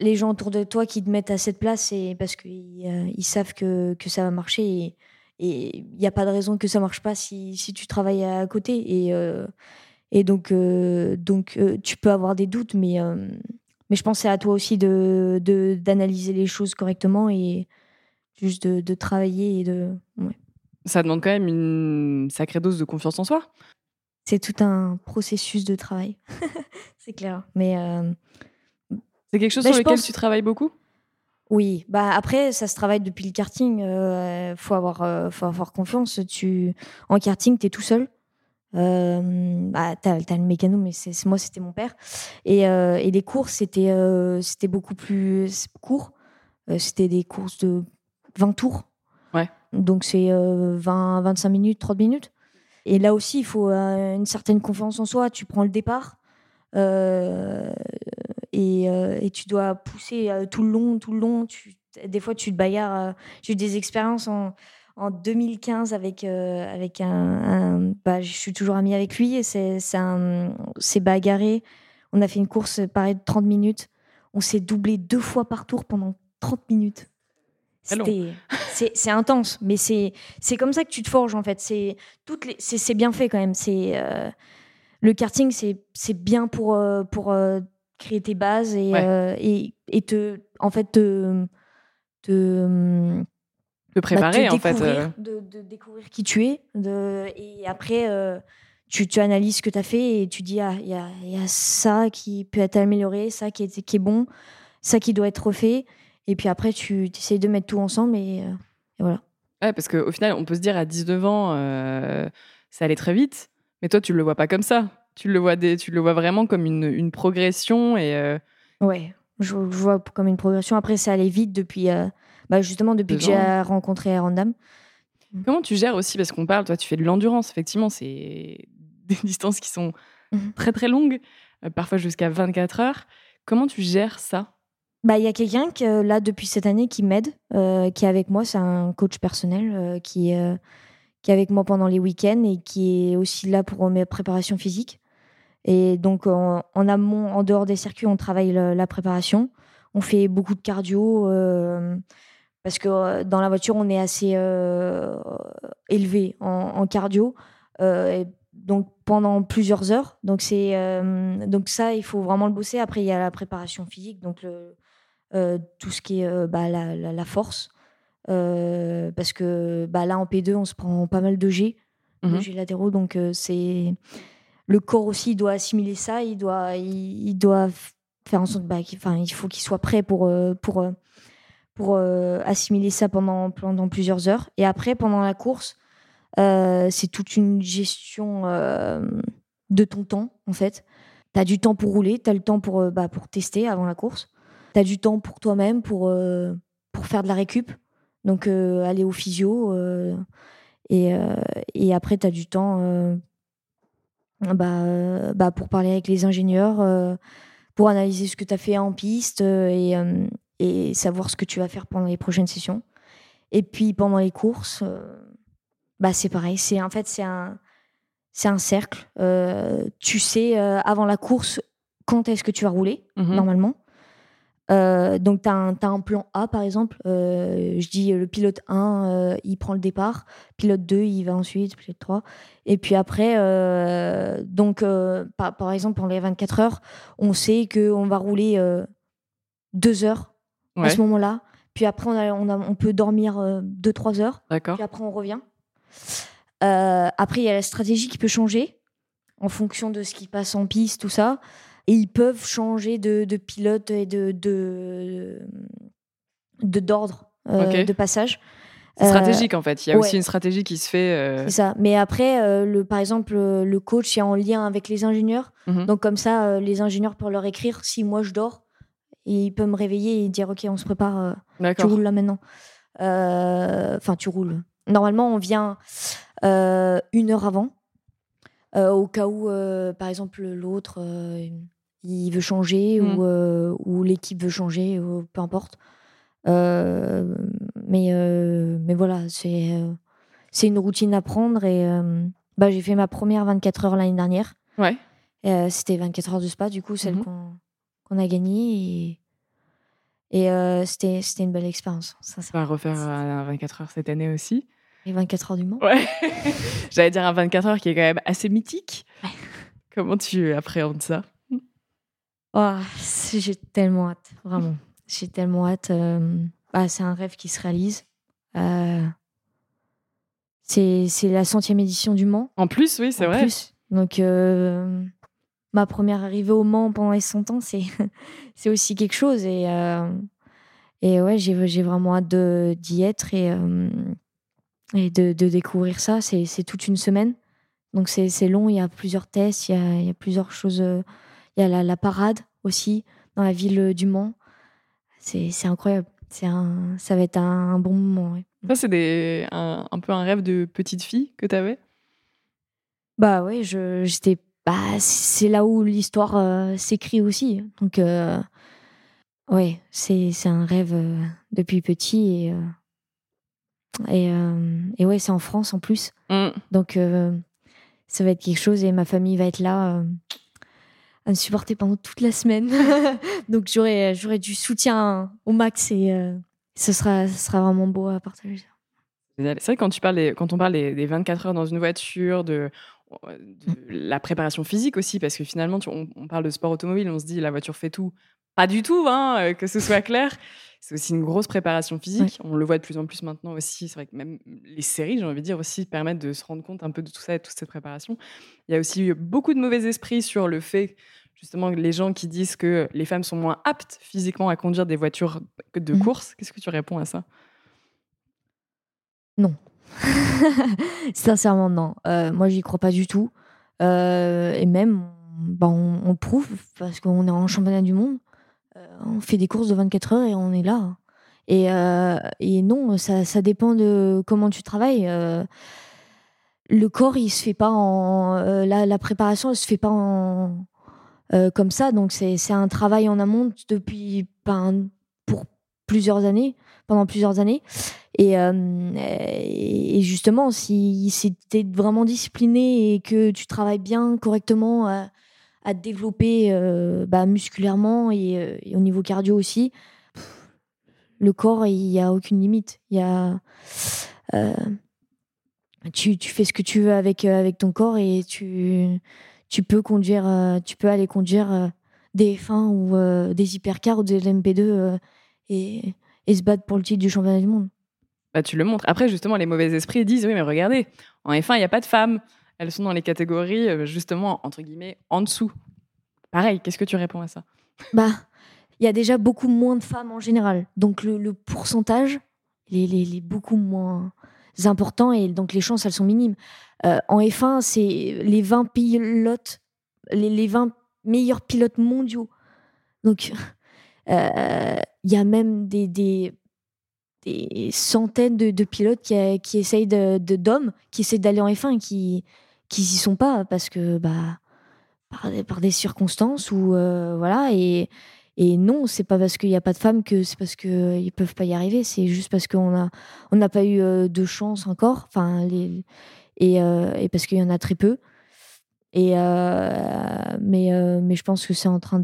les gens autour de toi qui te mettent à cette place, c'est parce qu'ils euh, ils savent que, que ça va marcher et il n'y a pas de raison que ça marche pas si, si tu travailles à côté. Et, euh, et donc, euh, donc tu peux avoir des doutes, mais, Mais je pense que c'est à toi aussi de de- d'analyser les choses correctement et juste de, de travailler et de. ouais. Ça demande quand même une sacrée dose de confiance en soi. C'est tout un processus de travail. (laughs) c'est clair. Mais C'est quelque chose Bah, sur lequel pense- tu travailles beaucoup? Oui, bah après, ça se travaille depuis le karting. euh, faut, avoir, euh, faut avoir confiance. Tu... En karting, tu es tout seul. Euh, bah, tu as, le mécano, mais c'est moi, c'était mon père. Et, euh, et les courses, c'était euh, c'était beaucoup plus court. C'était des courses de 20 tours. Ouais. Donc, c'est euh, 20, 25 minutes, 30 minutes. Et là aussi, il faut une certaine confiance en soi. Tu prends le départ. euh, et, euh, et tu dois pousser euh, tout le long, tout le long. Tu, des fois, tu te bagarres. euh, J'ai eu des expériences en, en 2015 avec, euh, avec un. un- bah, je suis toujours amie avec lui. et C'est bagarré. On a fait une course, pareil, de 30 minutes. On s'est doublé deux fois par tour pendant 30 minutes. C'est intense, mais c'est comme ça que tu te forges en fait. C'est bien fait quand même. C'est euh, le karting, c'est c'est bien pour euh, pour créer tes bases et Ouais. euh, et, et te en fait te te, bah, préparer, te en fait. euh, de, de découvrir qui tu es de, et après euh, tu, tu analyses ce que tu as fait et tu dis ah il y a, y a ça qui peut être amélioré ça qui est, qui est bon ça qui doit être refait et puis après tu essayes de mettre tout ensemble et, et voilà Ouais, parce qu'au final, on peut se dire à 19 ans, ça allait très vite. Mais toi, tu le vois pas comme ça. Tu le vois, des, tu le vois vraiment comme une, une progression. Et euh, Ouais, je, je vois comme une progression. Après, ça allait vite depuis, euh, bah justement, depuis que j'ai rencontré Randam. comment tu gères aussi Parce qu'on parle, toi, tu fais de l'endurance. Effectivement, c'est (laughs) des distances qui sont Mhm. très, très longues, euh, parfois jusqu'à 24 heures. Comment tu gères ça? Bah, il y a quelqu'un que, là, depuis cette année, qui m'aide, euh, qui est avec moi. C'est un coach personnel euh, qui, euh, qui est avec moi pendant les week-ends et qui est aussi là pour mes préparations physiques. Et donc, en, amont, en dehors des circuits, on travaille le- la préparation. On fait beaucoup de cardio. euh, parce que euh, dans la voiture, on est assez euh, élevé en, cardio. Donc pendant plusieurs heures. Donc c'est donc ça, il faut vraiment le bosser. Après, il y a la préparation physique, donc tout ce qui est bah, la force. Euh, parce que bah, là, en P2, on se prend pas mal de G, de Mhm. G latéraux. Donc euh, c'est le corps aussi il doit assimiler ça. Il doit il, il doit faire en sorte bah, qu'il- enfin, il faut qu'il soit prêt pour euh, pour pour assimiler ça pendant pendant plusieurs heures. Et après, pendant la course, euh, c'est toute une gestion euh, de ton temps, en fait. Tu as du temps pour rouler, tu as le temps pour, bah, pour tester avant la course. Tu as du temps pour toi-même, pour, euh, pour faire de la récup. Donc, euh, aller au physio. euh, et, euh, et après, tu as du temps bah, bah, pour parler avec les ingénieurs, pour analyser ce que tu as fait en piste et, et savoir ce que tu vas faire pendant les prochaines sessions. Et puis, pendant les courses, bah, c'est pareil. C'est, en fait, c'est un, c'est un cercle. Euh, tu sais, euh, avant la course, quand est-ce que tu vas rouler, Mhm. normalement. Euh, donc, tu as, un plan A, par exemple. Euh, je dis, euh, le pilote 1, euh, il prend le départ. Pilote 2, il va ensuite. Pilote 3. Et puis après, donc, par, par exemple, pendant les 24 heures, on sait qu'on va rouler deux heures à ce moment-là. Puis après, on, a- on, a- on peut dormir 2-3 heures. d'accord. Puis après, on revient. Après, il y a la stratégie qui peut changer en fonction de ce qui passe en piste, tout ça. Et ils peuvent changer de, de pilote et de de de- d'ordre euh, de passage. C'est Euh, stratégique, en fait. Il y a ouais. aussi une stratégie qui se fait. euh, C'est ça. Mais après, euh, le, par exemple, le coach est en lien avec les ingénieurs. Mhm. Donc comme ça, euh, les ingénieurs peuvent leur écrire si moi je dors. Et il peut me réveiller et dire, OK, on se prépare. tu roules là maintenant. Enfin, tu roules. Normalement, on vient une heure avant, au cas où, euh, par exemple, l'autre, euh, il veut changer ou, euh, ou l'équipe veut changer, ou peu importe. Euh, mais, euh, mais voilà, c'est euh, c'est une routine à prendre. Et euh, bah, j'ai fait ma première 24 heures l'année dernière. Ouais. Euh, C'était 24 heures de spa, du coup, celle Mhm. qu'on a gagnée. Et, et euh, c'était une belle expérience. Ça, ça. On va refaire un 24 heures cette année aussi. Les 24 heures du Mans. Ouais. (laughs) J'allais dire un 24 heures qui est quand même assez mythique. Comment tu appréhendes ça? Oh, j'ai tellement hâte, vraiment. J'ai tellement hâte. Bah, c'est un rêve qui se réalise. c'est la centième édition du Mans. En plus, oui, c'est vrai. Plus. Donc, ma première arrivée au Mans pendant les 100 ans, (laughs) c'est aussi quelque chose. Et, et ouais, j'ai vraiment hâte d'y être et, et de, de, découvrir ça. C'est toute une semaine. Donc c'est long, il y a plusieurs tests, il y a, il y a plusieurs choses. Euh, il y a la, la, parade aussi dans la ville du Mans. C'est incroyable. Un, ça va être un, bon moment. Ça, c'est un, un, peu un rêve de petite fille que tu avais Bah ouais, j'étais. Bah, c'est là où l'histoire euh, s'écrit aussi. Donc, euh, ouais, c'est un rêve depuis petit. Et, et, et ouais, c'est en France en plus. Mmh. Donc, ça va être quelque chose et ma famille va être là euh, à me supporter pendant toute la semaine. (laughs) Donc j'aurai j'aurai du soutien au max et euh, ce sera ce sera vraiment beau à partager. C'est vrai quand tu parles quand on parle des, 24 heures dans une voiture de, la préparation physique aussi parce que finalement on, on, parle de sport automobile on se dit la voiture fait tout pas du tout hein, euh, que ce soit clair c'est aussi une grosse préparation physique. On le voit de plus en plus maintenant aussi. C'est vrai que même les séries, j'ai envie de dire, aussi permettent de se rendre compte un peu de tout ça et de toute cette préparation. Il y a aussi eu beaucoup de mauvais esprits sur le fait, justement, les gens qui disent que les femmes sont moins aptes physiquement à conduire des voitures de mmh. course. Qu'est-ce que tu réponds à ça? Non. (laughs) Sincèrement, non. Euh, moi, j'y crois pas du tout. Euh, et même, bah, on, on, prouve, parce qu'on est en championnat du monde, on fait des courses de 24 heures et on est là. Et, euh, et non, ça, dépend de comment tu travailles. Euh, le corps, il se fait pas en. la, la, préparation, elle se fait pas en. comme ça, donc c'est un travail en amont depuis ben, pour plusieurs années, pendant plusieurs années. Et, et justement, si, si tu es vraiment discipliné et que tu travailles bien, correctement, à développer euh, bah, musculairement euh, et, au niveau cardio aussi. le corps, il n'y a aucune limite. Il y a, euh, tu, fais ce que tu veux avec, avec ton corps et tu, peux, conduire, tu peux aller conduire des F1 ou des hypercars ou des MP2 et, et se battre pour le titre du championnat du monde. Bah, tu le montres. Après, justement, les mauvais esprits disent Oui, mais regardez, en F1, il n'y a pas de femmes elles sont dans les catégories, euh, justement, entre guillemets, en dessous. Pareil, qu'est-ce que tu réponds à ça? Bah, il y a déjà beaucoup moins de femmes en général. Donc le, pourcentage, il est, beaucoup moins important et donc les chances, elles sont minimes. Euh, en F1, c'est les 20 pilotes, les, 20 meilleurs pilotes mondiaux. Donc, euh, il y a même des, centaines de, pilotes qui, essayent d'hommes, de, qui essayent d'aller en F1 et qui, qui y sont pas parce que bah par des, circonstances ou euh, voilà et et non c'est pas parce qu'il n'y a pas de femmes que c'est parce que ils peuvent pas y arriver. C'est juste parce qu'on a on n'a pas eu euh, de chance encore. Enfin les et, euh, et parce qu'il y en a très peu. Et mais mais je pense que c'est en train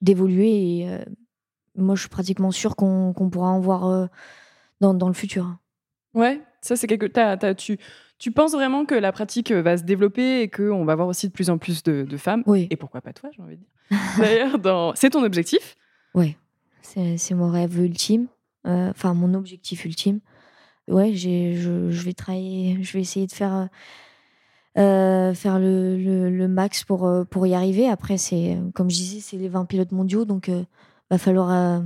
d'évoluer et moi je suis pratiquement sûre qu'on pourra en voir dans, dans le futur. Ouais ça c'est quelque as, tu tu penses vraiment que la pratique euh, va se développer et qu'on va avoir aussi de plus en plus de, femmes Oui. Et pourquoi pas toi, j'ai envie de dire. (laughs) D'ailleurs, dans... c'est ton objectif? Oui, c'est mon rêve ultime. Euh, enfin, mon objectif ultime. Ouais, je, je, vais travailler, je vais essayer de faire, euh, faire le, le, max pour, pour y arriver. Après, c'est comme je disais, c'est les 20 pilotes mondiaux, donc il va falloir.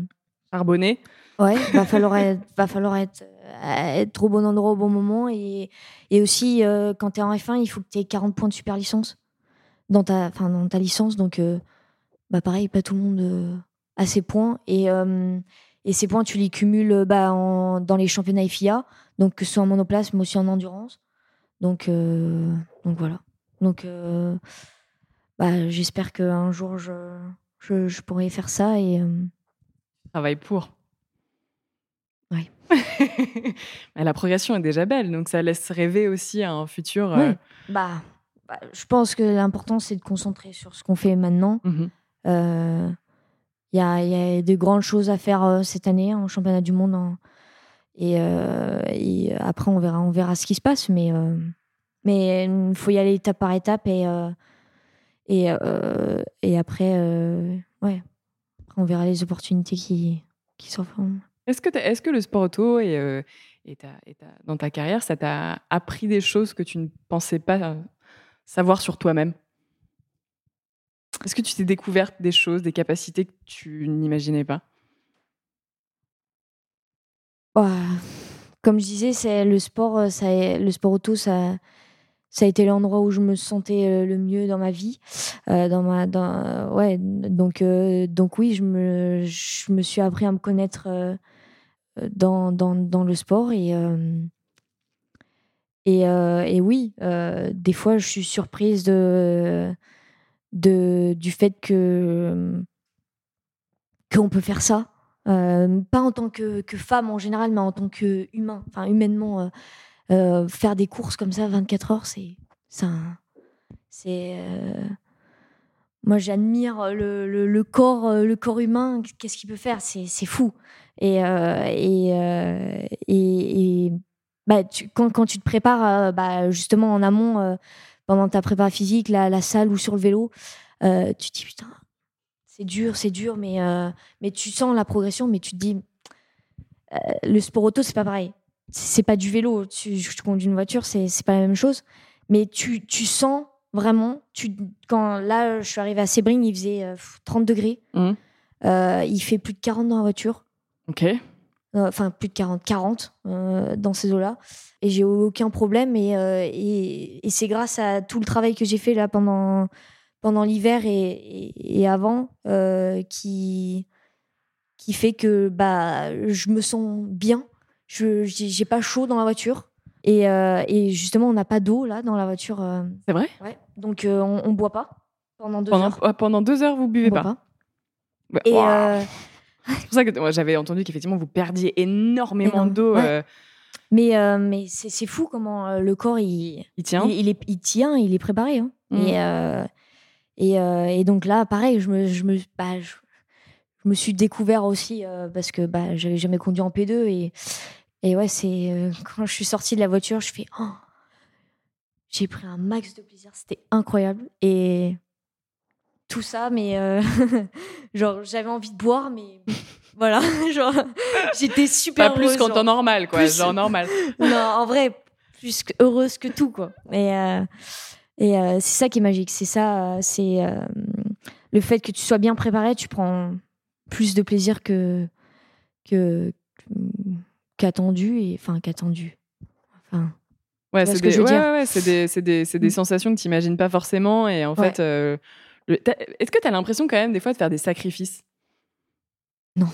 Charbonner Ouais, va falloir va falloir être être trop bon endroit au bon moment. Et, et aussi, euh, quand tu es en F1, il faut que tu aies 40 points de super licence dans ta, dans ta licence. Donc, euh, bah pareil, pas tout le monde euh, a ces points. Et, et ces points, tu les cumules bah, dans les championnats FIA, donc que ce soit en monoplace, mais aussi en endurance. Donc, donc voilà. Donc, bah, j'espère qu'un jour, je, je, je, pourrai faire ça. Et, Travaille pour. (laughs) La progression est déjà belle, donc ça laisse rêver aussi à un futur. Euh, bah, bah, je pense que l'important, c'est de concentrer sur ce qu'on fait maintenant. Il mmh euh, y, a, y, a, de grandes choses à faire euh, cette année en championnat du monde. Et, et, après, on verra, on verra ce qui se passe. Mais mais il faut y aller étape par étape et, Et, et après, ouais, on verra les opportunités qui, qui s'offrent. Est-ce que, le sport auto et, et, dans ta carrière, ça t'a appris des choses que tu ne pensais pas savoir sur toi-même? Est-ce que tu t'es découverte des choses, des capacités que tu n'imaginais pas? Bah, Comme je disais, c'est le sport, ça, le sport auto, ça, a été l'endroit où je me sentais le mieux dans ma vie. dans ma, ouais, donc, donc oui, je me, je me suis appris à me connaître dans, dans, dans, le sport et, et, et, oui, des fois, je suis surprise de, de, du fait que qu'on peut faire ça. pas en tant que, que, femme en général, mais en tant qu'humain, enfin humainement. Euh, faire des courses comme ça 24 heures, c'est. C'est. Euh, moi, j'admire le, le, corps, euh, le corps humain. Qu'est-ce qu'il peut faire? C'est fou. Et, et, et, bah, tu, quand, quand, tu te prépares, bah, justement en amont, pendant ta prépa physique, la, la, salle ou sur le vélo, tu te dis putain, c'est dur, c'est dur, mais, mais tu sens la progression, mais tu te dis, le sport auto, c'est pas pareil c'est pas du vélo. Tu, tu conduis une voiture, c'est pas la même chose. Mais tu, tu sens vraiment. Tu, quand là, je suis arrivée à Sebring, il faisait 30 euh, degrés. Mmh. Euh, il fait plus de 40 dans la voiture. Ok. Euh, enfin, plus de 40, 40 dans ces eaux-là. Et j'ai aucun problème. Et, et, et c'est grâce à tout le travail que j'ai fait là pendant, pendant l'hiver et, et, avant qui, qui fait que bah, je me sens bien je j'ai pas chaud dans la voiture. Et, euh, et justement, on n'a pas d'eau là dans la voiture. Euh. C'est vrai? Ouais. Donc euh, on, on, boit pas pendant deux heures. Pendant deux heures, vous buvez pas? et c'est pour ça que j'avais entendu qu'effectivement vous perdiez énormément d'eau. Mais mais c'est fou comment le corps il il tient. Il, est il tient, il est préparé. Hein. Mmh. Et, et, et donc là, pareil, je me je me bah, je, me suis découvert aussi parce que bah j'avais jamais conduit en P2 et et ouais, c'est euh, (laughs) quand je suis sortie de la voiture, je fais oh, j'ai pris un max de plaisir, c'était incroyable et tout ça, mais euh, (laughs) genre j'avais envie de boire, mais (laughs) voilà, (laughs) genre j'étais super Pas plus qu'en temps normal, quoi, genre normal. non, en vrai, plus que heureuse que tout, quoi. Et euh, et c'est ça qui est magique, c'est ça, c'est le fait que tu sois bien préparé, tu prends plus de plaisir que que qu'attendu et enfin qu'attendu. Enfin. Ouais, c'est des, ouais, des, des, des, mm. sensations que tu n'imagines pas forcément. Et en fait, euh, est-ce que tu as l'impression quand même des fois de faire des sacrifices? Non.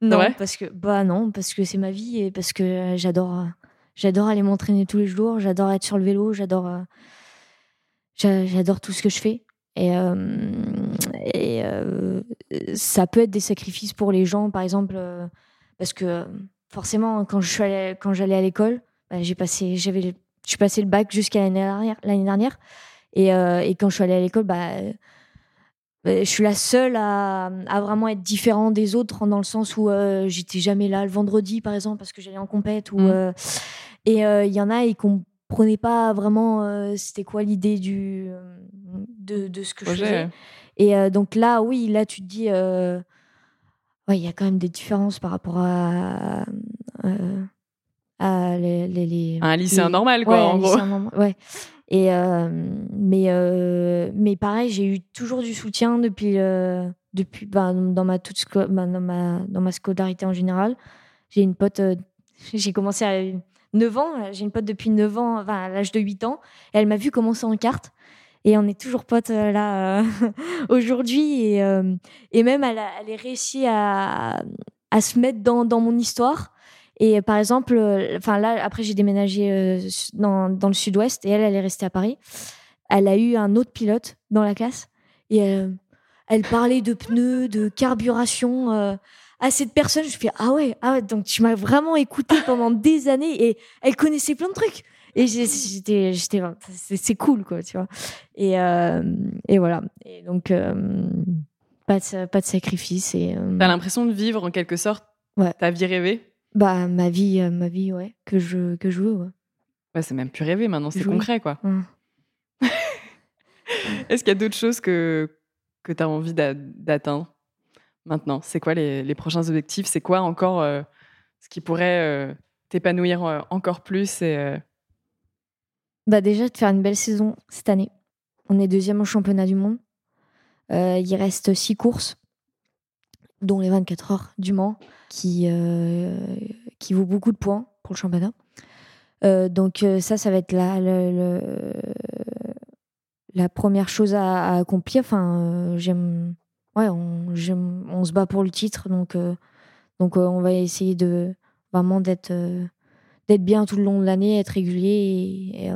non, parce que bah non, parce que c'est ma vie et parce que j'adore j'adore aller m'entraîner tous les jours, j'adore être sur le vélo, j'adore euh, j'adore tout ce que je fais. Et, euh, et ça peut être des sacrifices pour les gens, par exemple parce que forcément, quand je suis quand j'allais à l'école, bah, j'ai passé, j'avais, je suis passé le bac jusqu'à l'année dernière, l'année dernière. Et, euh, et, quand je suis allée à l'école, bah, bah, je suis la seule à, à, vraiment être différente des autres dans le sens où euh, j'étais jamais là le vendredi, par exemple, parce que j'allais en compète. Ou, mmh. euh, et il y en a, ils comprenaient pas vraiment c'était quoi l'idée du de, de, ce que je faisais. Et donc là, oui, là, tu te dis il y a quand même des différences par rapport à, euh, à les, les, un lycéen normal, quoi, en gros. ouais. Euh, mais euh, mais pareil, j'ai eu toujours du soutien depuis depuis bah, dans ma toute bah, dans ma dans ma scolarité en général. J'ai une pote, (laughs) j'ai commencé à 9 ans, j'ai une pote depuis 9 ans, enfin, à l'âge de 8 ans, et elle m'a vu commencer en carte. Et on est toujours potes euh, là euh, (laughs) aujourd'hui. Et, euh, et même elle, a, elle est réussi à, à se mettre dans, dans, mon histoire et par exemple enfin là après j'ai déménagé dans, dans, le sud-ouest et elle elle est restée à Paris elle a eu un autre pilote dans la classe et elle parlait de pneus de carburation à cette personne je fais ah ouais ah ouais donc tu m'as vraiment écouté pendant (laughs) des années et elle connaissait plein de trucs et j'étais, j'étais, c'est cool, quoi, tu vois. Et, euh, et voilà. Et donc, euh, pas, de, pas de sacrifice. Et, euh, T'as l'impression de vivre en quelque sorte ouais. ta vie rêvée? Bah, ma vie, ma vie, ouais, que je, que je veux, ouais. Ouais, c'est même plus rêvé maintenant, c'est concret, quoi. (laughs) Est-ce qu'il y a d'autres choses que, que tu as envie d'atteindre maintenant? C'est quoi les, prochains objectifs? C'est quoi encore euh, ce qui pourrait euh, t'épanouir euh, encore plus et, bah Déjà, de faire une belle saison cette année. On est deuxième au championnat du monde. il reste six courses, dont les 24 heures du Mans, qui, qui vaut beaucoup de points pour le championnat. donc ça, ça va être la, la première chose à, accomplir. Enfin, j'aime ouais, on, on, se bat pour le titre, donc, euh, donc euh, on va essayer de vraiment d'être euh, d'être bien tout le long de l'année, être régulier et,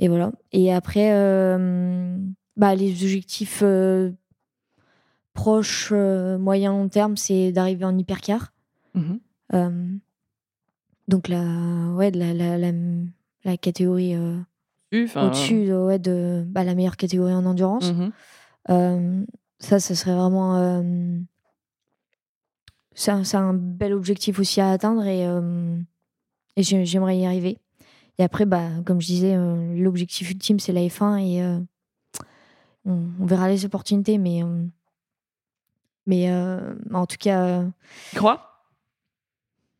et, voilà. Et après, bah, les objectifs proches, moyen, long terme, c'est d'arriver en hypercar. Mmh donc la, ouais, la, la, la, la catégorie au-dessus ouais, de bah, la meilleure catégorie en endurance. Mmh ça, ce serait vraiment. Euh, c'est un, bel objectif aussi à atteindre et, euh, et j'aimerais y arriver. Et après, bah, comme je disais, euh, l'objectif ultime, c'est la F1 et on, verra les opportunités, mais, mais en tout cas. Tu crois?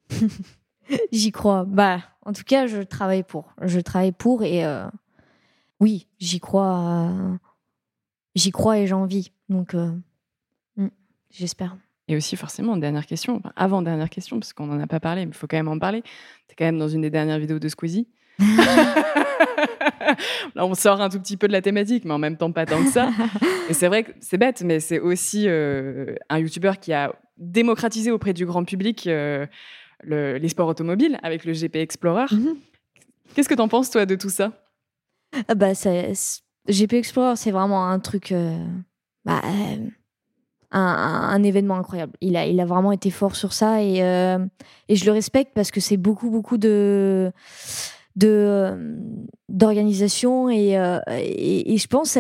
(laughs) J'y crois. Bah, en tout cas, je travaille pour. Je travaille pour et oui, j'y crois. J'y crois et j'ai envie. Donc, euh, hmm, j'espère. Et aussi, forcément, dernière question, avant dernière question, parce qu'on n'en a pas parlé, mais il faut quand même en parler. Tu es quand même dans une des dernières vidéos de Squeezie. (laughs) Là, (laughs) on sort un tout petit peu de la thématique, mais en même temps pas tant que ça. (laughs) Et c'est vrai que c'est bête, mais c'est aussi euh, un YouTuber qui a démocratisé auprès du grand public euh, les sports automobiles avec le GP Explorer. Mhm. Qu'est-ce que tu en penses, toi, de tout ça? Ah bah, GP Explorer, c'est vraiment un truc bah, euh, un, événement incroyable. Il a, il a vraiment été fort sur ça et, euh, et je le respecte parce que c'est beaucoup, beaucoup de de euh, d'organisation et, et, je pense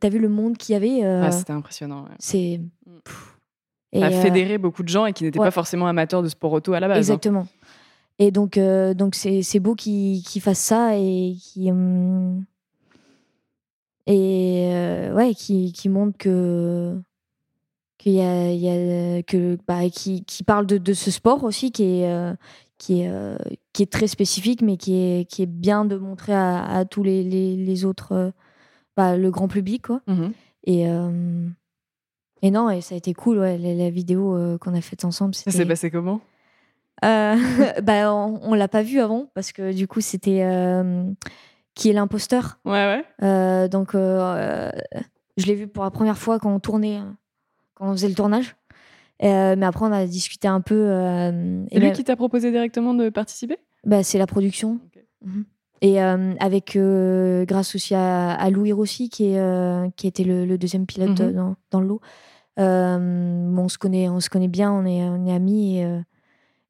t'as vu le monde qu'il y avait ah, c'était impressionnant c'est a fédéré beaucoup de gens et qui n'étaient pas forcément amateurs de sport auto à la base hein. exactement. Et donc donc c'est beau qu'ils fassent ça et qui hum, et euh, ouais qui, qui montre que qu'il y a, y a que bah, qui, qui parle de, de, ce sport aussi qui est euh, qui est euh, qui est très spécifique mais qui est qui est bien de montrer à, à tous les, les, les autres bah, le grand public quoi mmh et et non et ça a été cool ouais, la, vidéo qu'on a faite ensemble ça s'est passé comment? (laughs) Bah on, on l'a pas vu avant parce que du coup c'était qui est l'imposteur. Ouais, ouais. Euh, donc, euh, je l'ai vu pour la première fois quand on tournait, quand on faisait le tournage. Euh, mais après, on a discuté un peu. c'est lui qui t'a proposé directement de participer? Bah, C'est la production. Mhm. Et avec, grâce aussi à, Louis Rossi, qui, est, qui était le, deuxième pilote mhm. dans, dans, le lot. on, se connaît, on se connaît bien, on est, on est amis. Et,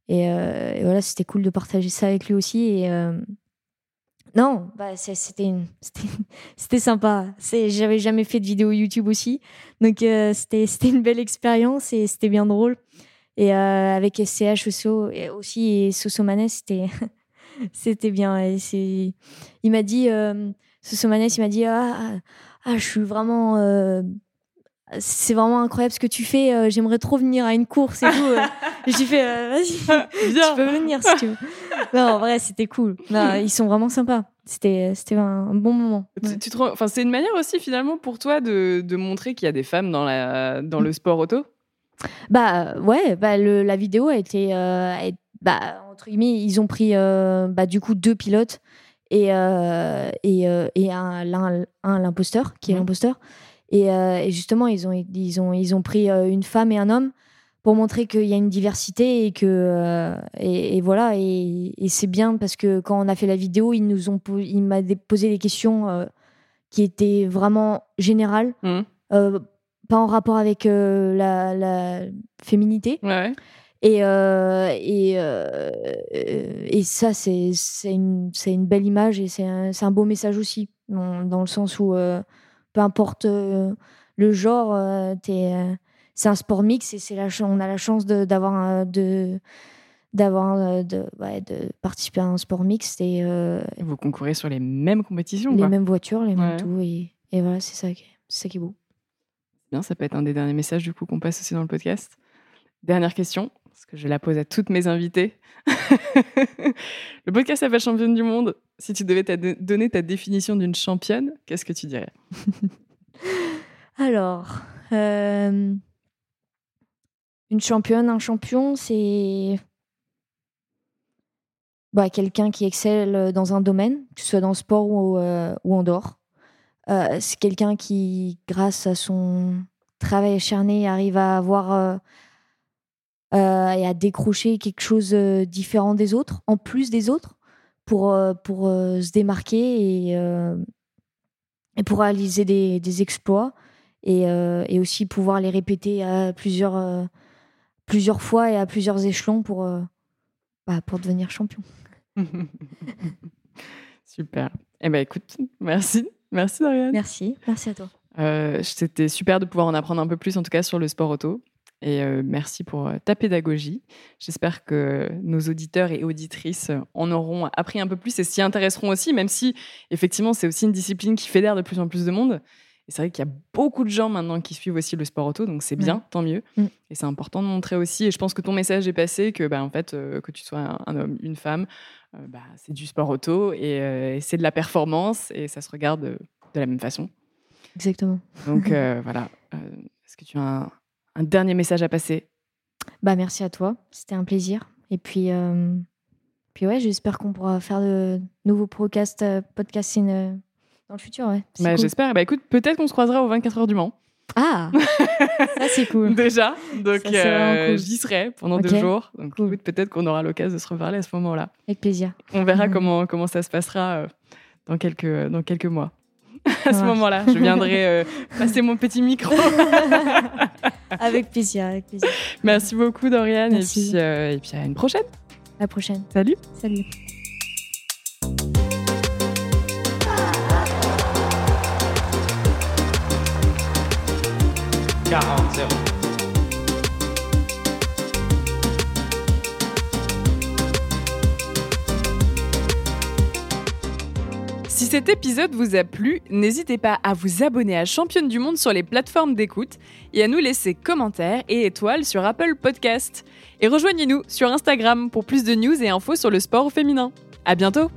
et, et voilà, c'était cool de partager ça avec lui aussi. Et, non, bah (laughs) c'était c'était sympa. J'avais jamais fait de vidéo YouTube aussi, donc euh, c'était une belle expérience et c'était bien drôle. Et euh, avec SCH aussi, et Sosomanes, c'était (laughs) c'était bien. Et il m'a dit, euh, Sosomanes, il m'a dit ah, ah, ah, je suis vraiment euh, c'est vraiment incroyable ce que tu fais. Euh, j'aimerais trop venir à une course et tout. Euh. J'ai fait, euh, vas-y, tu peux venir si tu veux. Non, en vrai, c'était cool. (laughs) ils sont vraiment sympas. C'était, c'était un, bon moment. Tu, enfin, c'est une manière aussi finalement pour toi de, de montrer qu'il y a des femmes dans, la, dans le sport auto? Bah ouais, bah, le, la vidéo a été, bah, entre guillemets, ils ont pris bah, du coup deux pilotes et, et, et un, l'imposteur qui est mmh. l'imposteur. Euh, et, justement, ils ont, ils ont, ils ont pris euh, une femme et un homme pour montrer qu'il y a une diversité et que euh, et, voilà et, c'est bien parce que quand on a fait la vidéo ils nous ont il m'a posé des questions qui étaient vraiment générales mmh. pas en rapport avec la, la, féminité ouais. et et, et ça c'est une, une belle image et c'est un, un, beau message aussi dans, dans le sens où peu importe euh, le genre, euh, euh, c'est un sport mix et c'est on a la chance d'avoir de, d'avoir de, de participer à un sport mixte et, vous concourez sur les mêmes compétitions les mêmes voitures les mêmes tout et, et voilà c'est ça qui c'est ça qui est beau. Bien ça peut être un des derniers messages du coup qu'on passe aussi dans le podcast. Dernière question je la pose à toutes mes invités (laughs) le podcast s'appelle championne du monde si tu devais donner ta définition d'une championne qu'est-ce que tu dirais? (laughs) Alors une championne un champion c'est bah, quelqu'un qui excelle euh, dans un domaine, que ce soit dans le sport ou, euh, en dehors. Euh, c'est quelqu'un qui, grâce à son travail acharné, arrive à avoir et à décrocher quelque chose de différent des autres, en plus des autres, pour, pour se démarquer et, et pour réaliser des, des exploits et, et, aussi pouvoir les répéter à plusieurs, plusieurs fois et à plusieurs échelons pour, bah, pour devenir champion. (laughs) super. Eh ben écoute, merci. Merci Dorian. Merci, merci à toi. Euh, C'était super de pouvoir en apprendre un peu plus, en tout cas sur le sport auto. Et euh, merci pour euh, ta pédagogie. J'espère que nos auditeurs et auditrices en auront appris un peu plus et s'y intéresseront aussi, même si effectivement c'est aussi une discipline qui fédère de plus en plus de monde. Et c'est vrai qu'il y a beaucoup de gens maintenant qui suivent aussi le sport auto, donc c'est bien, tant mieux. Mm. Et c'est important de montrer aussi. Et je pense que ton message est passé que, bah, en fait, euh, que tu sois un, homme, une femme, euh, bah, c'est du sport auto euh, et, c'est de la performance et ça se regarde de, la même façon. Exactement. Donc (laughs) voilà. Est-ce que tu as un, dernier message à passer Bah merci à toi. C'était un plaisir. Et puis. Puis ouais, j'espère qu'on pourra faire de nouveaux podcasts, podcasting dans le futur, ouais. Bah, J'espère. Bah, écoute, peut-être qu'on se croisera aux 24 heures du Mans. Ah (laughs) Ça, c'est cool. Déjà. Donc, euh, j'y serai pendant deux jours. Donc, peut-être qu'on aura l'occasion de se reparler à ce moment-là. Avec plaisir. On verra comment, comment ça se passera euh, dans, quelques, dans quelques mois. (laughs) à ce moment-là, je viendrai euh, passer mon petit micro. (laughs) avec plaisir, avec plaisir. Merci beaucoup, Dorian. Et puis, et puis, à une prochaine. À la prochaine. Salut. Salut. 40 Si cet épisode vous a plu, n'hésitez pas à vous abonner à Championne du Monde sur les plateformes d'écoute et à nous laisser commentaires et étoiles sur Apple Podcast. Et rejoignez-nous sur Instagram pour plus de news et infos sur le sport féminin. À bientôt!